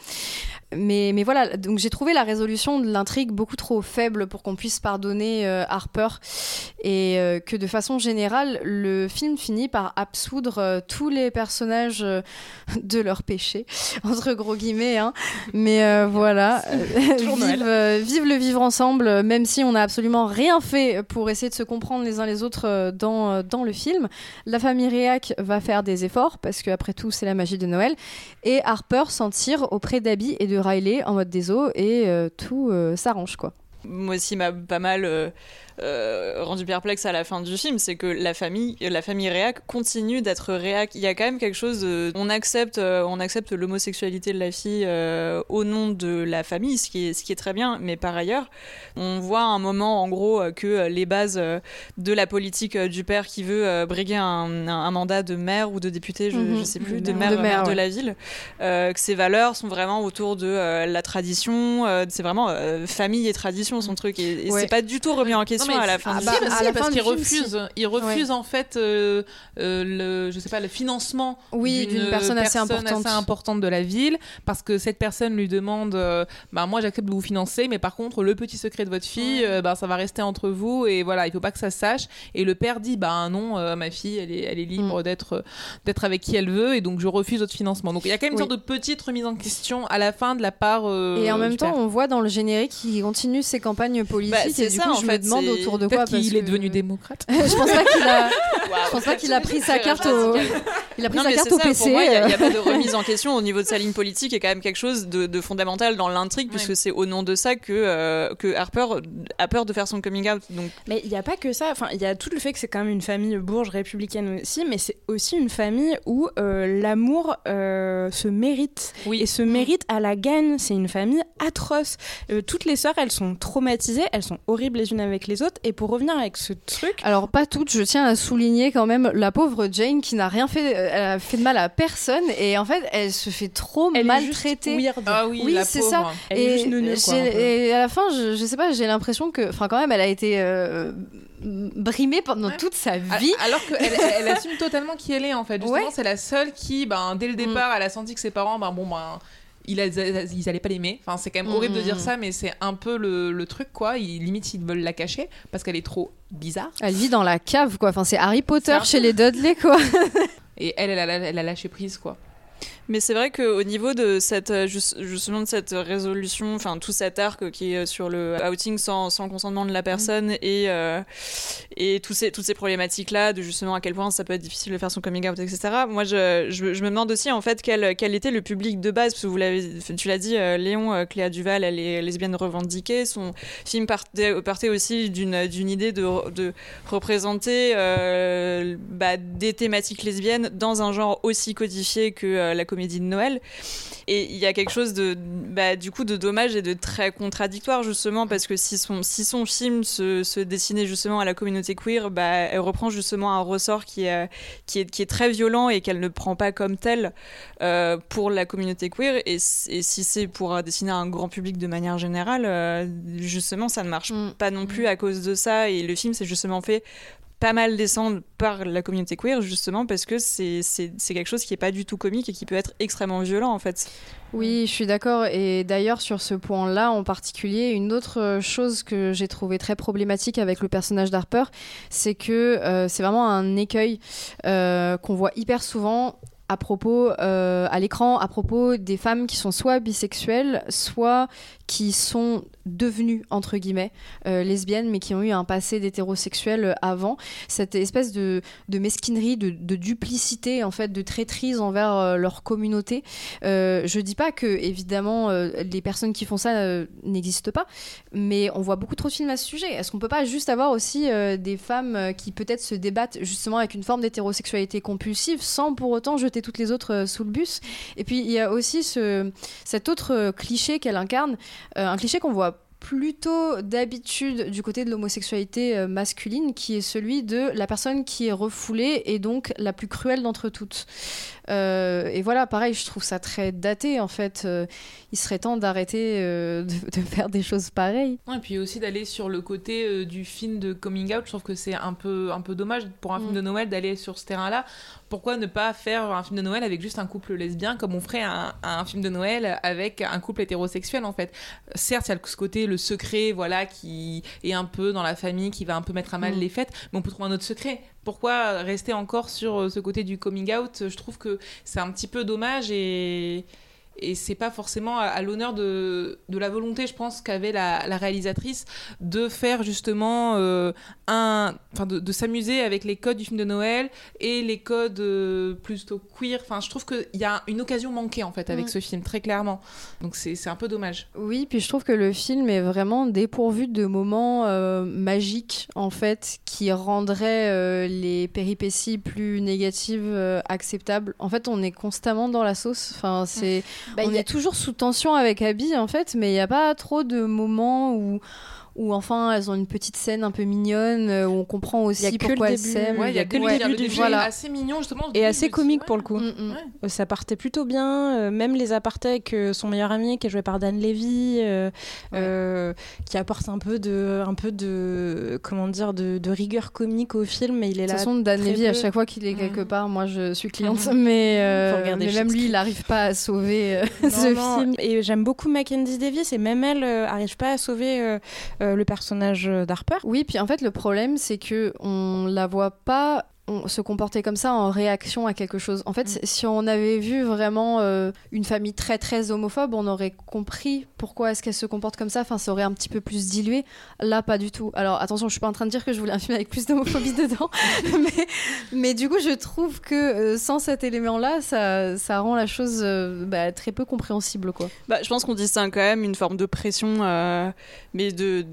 Mais, mais voilà, donc j'ai trouvé la résolution de l'intrigue beaucoup trop faible pour qu'on puisse pardonner euh, Harper et euh, que de façon générale, le film finit par absoudre euh, tous les personnages de leurs péchés, entre gros guillemets. Hein. Mais voilà, vive, vive le vivre ensemble, même si on n'a absolument rien fait pour essayer de se comprendre les uns les autres dans, dans le film. La famille Réac va faire des efforts, parce qu'après tout, c'est la magie de Noël. Et Harper s'en tire auprès d'Abby et de Riley en mode des eaux, et euh, tout euh, s'arrange, quoi. moi aussi m'a pas mal euh, rendu perplexe à la fin du film, c'est que la famille, la famille réac continue d'être réac. Il y a quand même quelque chose de, on accepte, euh, on accepte l'homosexualité de la fille euh, au nom de la famille, ce qui est, ce qui est très bien. Mais par ailleurs, on voit un moment en gros que les bases de la politique du père qui veut briguer un, un- un mandat de maire ou de député, je, Mhm. je sais plus, De de maire. maire, De la ville, que ses valeurs sont vraiment autour de la tradition. c'est vraiment famille et tradition son truc, et, et Ouais. c'est pas du tout remis en question. Mais à la fin ah du bah, film. si, à la parce fin qu'il du film, refuse, si. il refuse Ouais. en fait euh, euh, le, je sais pas, le financement Oui, d'une personne assez importante. assez importante de la ville, parce que cette personne lui demande, euh, bah moi j'accepte de vous financer, mais par contre le petit secret de votre fille, euh, bah, ça va rester entre vous et voilà, il faut pas que ça sache. Et le père dit, bah non, euh, ma fille, elle est, elle est Mm. libre d'être, d'être avec qui elle veut, et donc je refuse votre financement. Donc il y a quand même une sorte de petite remise en question à la fin de la part. euh, Et en même temps, père. on voit dans le générique qu'il continue ses campagnes politiques. Bah, et du ça, coup, en je fait, me demande autour de Peut-être quoi. qu'il est devenu démocrate. je pense pas qu'il a. je pense pas qu'il a pris sa carte au. Il a pris Non, sa mais carte au ça, PC. Il n'y a, il y a pas de remise en question au niveau de sa ligne politique et quand même quelque chose de, de fondamental dans l'intrigue, puisque c'est au nom de ça que, euh, que Harper a peur de faire son coming out. Donc, Mais il n'y a pas que ça. Enfin, il y a tout le fait que c'est quand même une famille bourge républicaine aussi, mais c'est aussi une famille où euh, l'amour euh, se mérite et se mérite à la gagne. C'est une famille atroce. Euh, toutes les sœurs, elles sont traumatisées, elles sont horribles les unes avec les autres. Et pour revenir avec ce truc, Alors pas toutes, je tiens à souligner quand même la pauvre Jane qui n'a rien fait, elle a fait de mal à personne et en fait elle se fait trop Elle est maltraiter. juste weird. Ah oui, oui, la c'est pauvre. ça. Elle est et, juste quoi, à la fin, je, je sais pas, j'ai l'impression que, enfin quand même, elle a été euh, brimée pendant toute sa vie. Alors qu'elle elle, assume totalement qui elle est en fait. Justement, Ouais. c'est la seule qui, ben, dès le départ, elle a senti que ses parents, ben bon, ben. Ils, ils allaient pas l'aimer. Enfin, c'est quand même horrible de dire Mm. ça, mais c'est un peu le, le truc, quoi. Ils, limite, ils veulent la cacher parce qu'elle est trop bizarre. Elle vit dans la cave, quoi. Enfin, c'est Harry Potter chez les Dudley, quoi. Et elle, elle a, elle a lâché prise, quoi. Mais c'est vrai qu'au niveau de cette, euh, jus- justement de cette résolution, enfin tout cet arc qui est sur le outing sans, sans consentement de la personne et, euh, et tous ces, toutes ces problématiques-là, de justement à quel point ça peut être difficile de faire son coming out, etc. Moi, je, je, je me demande aussi en fait quel, quel était le public de base, parce que vous l'avez, tu l'as dit, euh, Léon, euh, Cléa Duval, elle est lesbienne revendiquée. Son film partait, partait aussi d'une, d'une idée de, de représenter euh, bah, des thématiques lesbiennes dans un genre aussi codifié que euh, la comédie de Noël. Et il y a quelque chose de, bah, du coup, de dommage et de très contradictoire, justement, parce que si son, si son film se, se dessinait justement à la communauté queer, bah, elle reprend justement un ressort qui est, qui est, qui est très violent et qu'elle ne prend pas comme tel euh, pour la communauté queer. Et, et si c'est pour dessiner un grand public de manière générale, euh, justement, ça ne marche pas non plus à cause de ça. Et le film s'est justement fait pas mal descendre par la communauté queer justement parce que c'est quelque chose qui est pas du tout comique et qui peut être extrêmement violent en fait. Oui, je suis d'accord. Et d'ailleurs, sur ce point-là en particulier, une autre euh, chose que j'ai trouvé très problématique avec le personnage d'Harper, c'est que euh, c'est vraiment un écueil euh, qu'on voit hyper souvent à propos à l'écran à propos des femmes qui sont soit bisexuelles soit qui sont devenues entre guillemets euh, lesbiennes mais qui ont eu un passé d'hétérosexuel euh, avant. Cette espèce de, de mesquinerie de, de duplicité en fait de traîtrise envers euh, leur communauté. Euh, je dis pas que évidemment euh, les personnes qui font ça n'existent pas mais on voit beaucoup trop de films à ce sujet. Est-ce qu'on peut pas juste avoir aussi des femmes qui peut-être se débattent justement avec une forme d'hétérosexualité compulsive sans pour autant jeter toutes les autres sous le bus? Et puis il y a aussi ce, cet autre cliché qu'elle incarne un cliché qu'on voit plutôt d'habitude du côté de l'homosexualité euh, masculine qui est celui de la personne qui est refoulée et donc la plus cruelle d'entre toutes Euh, et voilà pareil je trouve ça très daté en fait Euh, il serait temps d'arrêter euh, de, de faire des choses pareilles Ouais, et puis aussi d'aller sur le côté du film de coming out. Je trouve que c'est un peu, un peu dommage pour un film Mm. de Noël d'aller sur ce terrain-là. Pourquoi ne pas faire un film de Noël avec juste un couple lesbien comme on ferait un, un film de Noël avec un couple hétérosexuel en fait? Certes, il y a ce côté, le secret, voilà, qui est un peu dans la famille, qui va un peu mettre à mal Mm. les fêtes, mais on peut trouver un autre secret. Pourquoi rester encore sur euh, ce côté du coming out? Je trouve que c'est un petit peu dommage et et c'est pas forcément à, à l'honneur de, de la volonté, je pense, qu'avait la, la réalisatrice de faire justement euh, un. Enfin, de, de s'amuser avec les codes du film de Noël et les codes euh, plutôt queer. Enfin, je trouve qu'il y a une occasion manquée, en fait, avec Mm. ce film, très clairement. Donc, c'est un peu dommage. Oui, puis je trouve que le film est vraiment dépourvu de moments euh, magiques, en fait, qui rendraient les péripéties plus négatives acceptables. En fait, on est constamment dans la sauce. Enfin, c'est, Bah, on a- est toujours sous tension avec Abby, en fait, mais il n'y a pas trop de moments où où enfin elles ont une petite scène un peu mignonne, euh, où on comprend aussi Il y a que pourquoi le elles début. s'aiment. Ouais, il y a que le Ouais, début du début film. est Voilà. assez mignon justement. Et assez comique pour le Mm, coup. Euh, Ça partait plutôt bien, euh, même les apartés avec euh, son meilleur ami qui est joué par Dan Levy, euh, euh, qui apporte un peu de, un peu de, comment dire, de, de rigueur comique au film. Mais il est De là. toute façon, Dan Levy, à chaque fois qu'il est quelque part, moi je suis cliente, mais, euh, même lui, il n'arrive pas à sauver euh, Non, ce non, film. Et j'aime beaucoup Mackenzie Davis et même elle euh, arrive pas à sauver euh, euh, le personnage d'Harper. Oui, puis en fait, le problème, c'est que on la voit pas on- se comporter comme ça en réaction à quelque chose. En fait, Mm. si on avait vu vraiment euh, une famille très très homophobe, on aurait compris pourquoi est-ce qu'elle se comporte comme ça. Enfin, ça aurait un petit peu plus dilué. Là, pas du tout. Alors attention, je suis pas en train de dire que je voulais un film avec plus d'homophobie dedans, mais, mais du coup, je trouve que euh, sans cet élément-là, ça, ça rend la chose euh, bah, très peu compréhensible, quoi. Bah, je pense qu'on distingue quand même une forme de pression, mais de,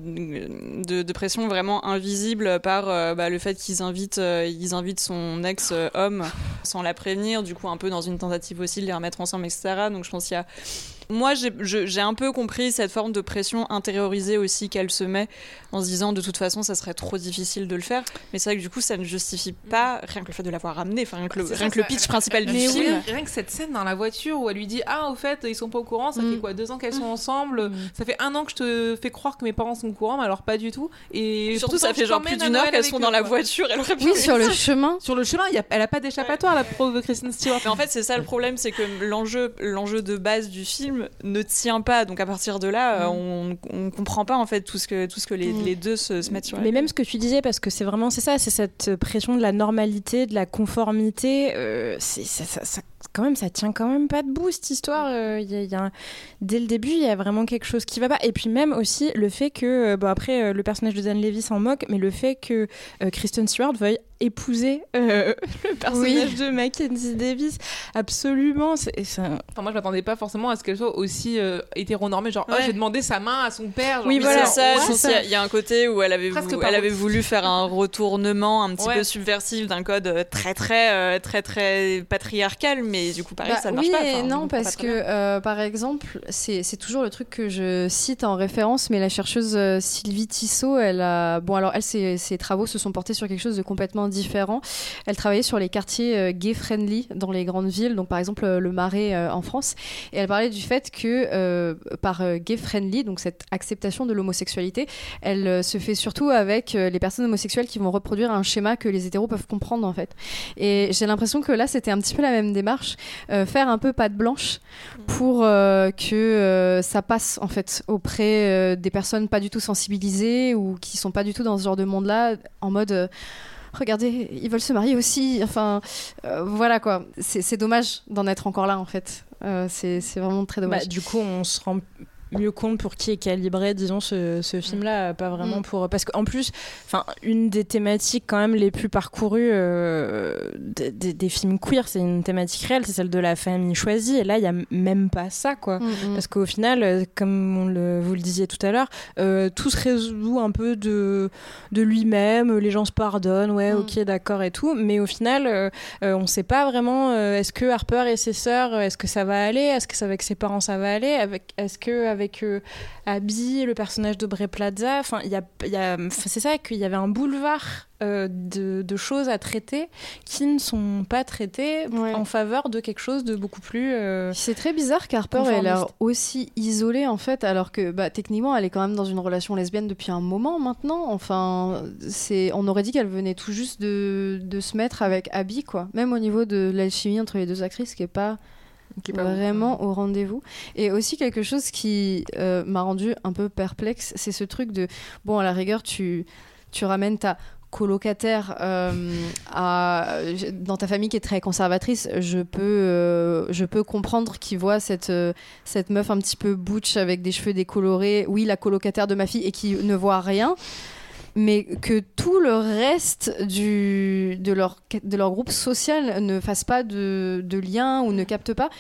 de, de pression vraiment invisible par bah, le fait qu'ils invitent, ils invitent son ex-homme sans la prévenir, du coup un peu dans une tentative aussi de les remettre ensemble, etc. Donc je pense qu'il y a... Moi, j'ai- un peu compris cette forme de pression intériorisée aussi qu'elle se met en se disant de toute façon ça serait trop difficile de le faire. Mais c'est vrai que du coup ça ne justifie pas rien que le fait de l'avoir ramené, enfin rien que le, C'est rien ça, que le ça- pitch principal du Mais oui, film. rien que cette scène dans la voiture où elle lui dit Ah, au fait, ils sont pas au courant, ça fait quoi Deux ans qu'elles sont ensemble, ça fait un an que je te fais croire que mes parents sont au courant, mais alors pas du tout. Et Surtout, ça fait genre plus d'une heure Noël qu'elles sont dans la voiture, elle aurait pu Oui, sur le chemin. Sur le chemin, il y a- elle a pas d'échappatoire, la pauvre Kristen Stewart. Mais en fait, c'est ça le problème, c'est que l'enjeu, l'enjeu de base du film ne tient pas. Donc à partir de là, euh, on, on comprend pas en fait tout ce que tout ce que les, Mm. les deux se, se mettent sur. Mais même ce que tu disais, parce que c'est vraiment c'est ça, c'est cette pression de la normalité, de la conformité. euh, c'est ça, ça- ça- quand même, ça tient quand même pas debout cette histoire. euh, y a- il y a un- Dès le début, il y a vraiment quelque chose qui va pas. Et puis même aussi le fait que, euh, bon après, le personnage de Dan Levy s'en moque, mais le fait que euh, Kristen Stewart veuille épouser euh, le personnage de Mackenzie Davis, absolument. C'est, c'est un- Enfin, moi, je m'attendais pas forcément à ce qu'elle soit aussi euh, hétéronormée, genre, oh, j'ai demandé sa main à son père. genre, Oui, voilà, c'est- ça. ouais, y il y, a un côté où elle avait, vou- elle avait voulu faire un retournement un petit Ouais. peu subversif d'un code euh, très très euh, très très patriarcal, mais du coup pareil, Bah ça ne marche oui pas. non, parce que euh, par exemple, c'est c'est toujours le truc que je cite en référence, mais la chercheuse Sylvie Tissot, elle a. Bon, alors elle, ses, ses travaux se sont portés sur quelque chose de complètement différent. Elle travaillait sur les quartiers euh, gay-friendly dans les grandes villes, donc par exemple euh, le Marais euh, en France, et elle parlait du fait que par gay-friendly, donc cette acceptation de l'homosexualité, elle se fait surtout avec les personnes homosexuelles qui vont reproduire un schéma que les hétéros peuvent comprendre en fait. Et j'ai l'impression que là, c'était un petit peu la même démarche, faire un peu patte blanche pour que ça passe en fait auprès des personnes pas du tout sensibilisées ou qui sont pas du tout dans ce genre de monde-là, en mode. Regardez, ils veulent se marier aussi. Enfin, euh, voilà quoi. C'est dommage d'en être encore là en fait. Euh, c'est c'est vraiment très dommage. Bah, du coup, on se rend mieux compte pour qui est calibré, disons, ce, ce film-là, pas vraiment Mm. pour... Parce qu'en plus, enfin, une des thématiques quand même les plus parcourues euh, des, des- des films queer, c'est une thématique réelle, c'est celle de la famille choisie, et là, il y a même pas ça, quoi. Mm, Parce qu'au final, euh, comme on le, vous le disiez tout à l'heure, euh, tout se résout un peu de, de lui-même, les gens se pardonnent, ouais, Mm. ok, d'accord et tout, mais au final, euh, on sait pas vraiment, est-ce que Harper et ses sœurs, est-ce que ça va aller, est-ce que ça avec ses parents ça va aller, avec, est-ce que avec euh, Abby, le personnage de Bray Plaza, enfin, il y a, il y a- enfin, c'est ça qu'il y avait un boulevard euh, de, de choses à traiter qui ne sont pas traitées en faveur de quelque chose de beaucoup plus. euh, C'est très bizarre qu'Harper ait l'air aussi isolée en fait, alors que bah, techniquement elle est quand même dans une relation lesbienne depuis un moment maintenant. Enfin, c'est, on aurait dit qu'elle venait tout juste de, de se mettre avec Abby quoi. Même au niveau de l'alchimie entre les deux actrices Qui est pas vraiment au rendez-vous. Et aussi quelque chose qui euh, m'a rendu un peu perplexe, c'est ce truc de bon à la rigueur tu tu ramènes ta colocataire euh, à, dans ta famille qui est très conservatrice, je peux, euh, je peux comprendre qu'il voit cette, cette meuf un petit peu butch avec des cheveux décolorés, oui, la colocataire de ma fille, et qui ne voit rien. Mais que tout le reste du, de, leur, de leur groupe social ne fasse pas de, de lien ou ne capte pas,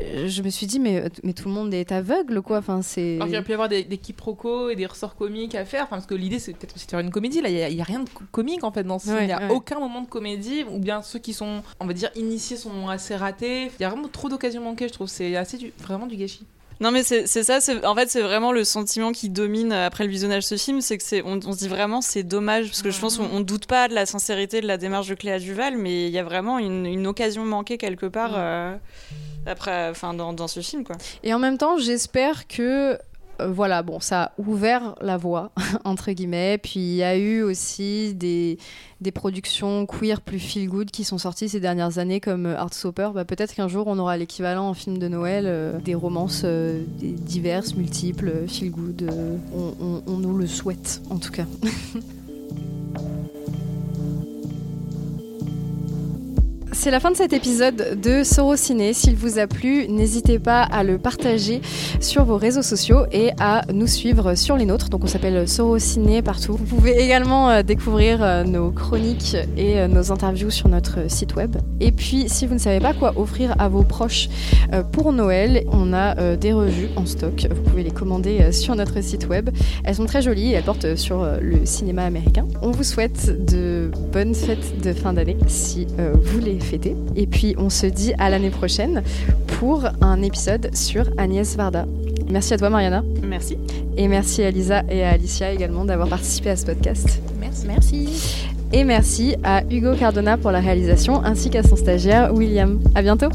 euh, je me suis dit, mais, mais tout le monde est aveugle, quoi. Enfin, c'est... Alors qu'il aurait pu y avoir des, des quiproquos et des ressorts comiques à faire, enfin, parce que l'idée c'est peut-être aussi de faire une comédie. Là, il n'y a, y a rien de co- comique en fait dans ce film. Ouais, Il n'y a ouais. aucun moment de comédie, ou bien ceux qui sont, on va dire, initiés sont assez ratés. Il y a vraiment trop d'occasions manquées, je trouve. C'est assez du, vraiment du gâchis. Non mais c'est ça, en fait c'est vraiment le sentiment qui domine après le visionnage de ce film, c'est que c'est on, on se dit vraiment c'est dommage parce que je pense qu'on on doute pas de la sincérité de la démarche de Cléa Duval, mais il y a vraiment une, une occasion manquée quelque part euh, après, enfin dans, dans ce film quoi. Et en même temps, j'espère que euh, voilà, bon, ça a ouvert la voie, entre guillemets. Puis il y a eu aussi des, des productions queer plus feel good qui sont sorties ces dernières années, comme euh, Heartstopper. Bah, Peut-être qu'un jour on aura l'équivalent en film de Noël, euh, des romances euh, diverses, multiples, feel good. euh, on, on- on nous le souhaite, en tout cas. C'est la fin de cet épisode de Sorociné. S'il vous a plu, n'hésitez pas à le partager sur vos réseaux sociaux et à nous suivre sur les nôtres. Donc on s'appelle Sorociné partout. Vous pouvez également euh, découvrir euh, nos chroniques et euh, nos interviews sur notre site web. Et puis si vous ne savez pas quoi offrir à vos proches pour Noël, on a des revues en stock. Vous pouvez les commander sur notre site web. Elles sont très jolies et elles portent sur le cinéma américain. On vous souhaite de bonnes fêtes de fin d'année si vous les fêtez. Et puis on se dit à l'année prochaine pour un épisode sur Agnès Varda. Merci à toi Mariana. Merci. Et merci à Lisa et à Alicia également d'avoir participé à ce podcast. Merci. Merci. Et merci à Hugo Cardona pour la réalisation ainsi qu'à son stagiaire William. À bientôt.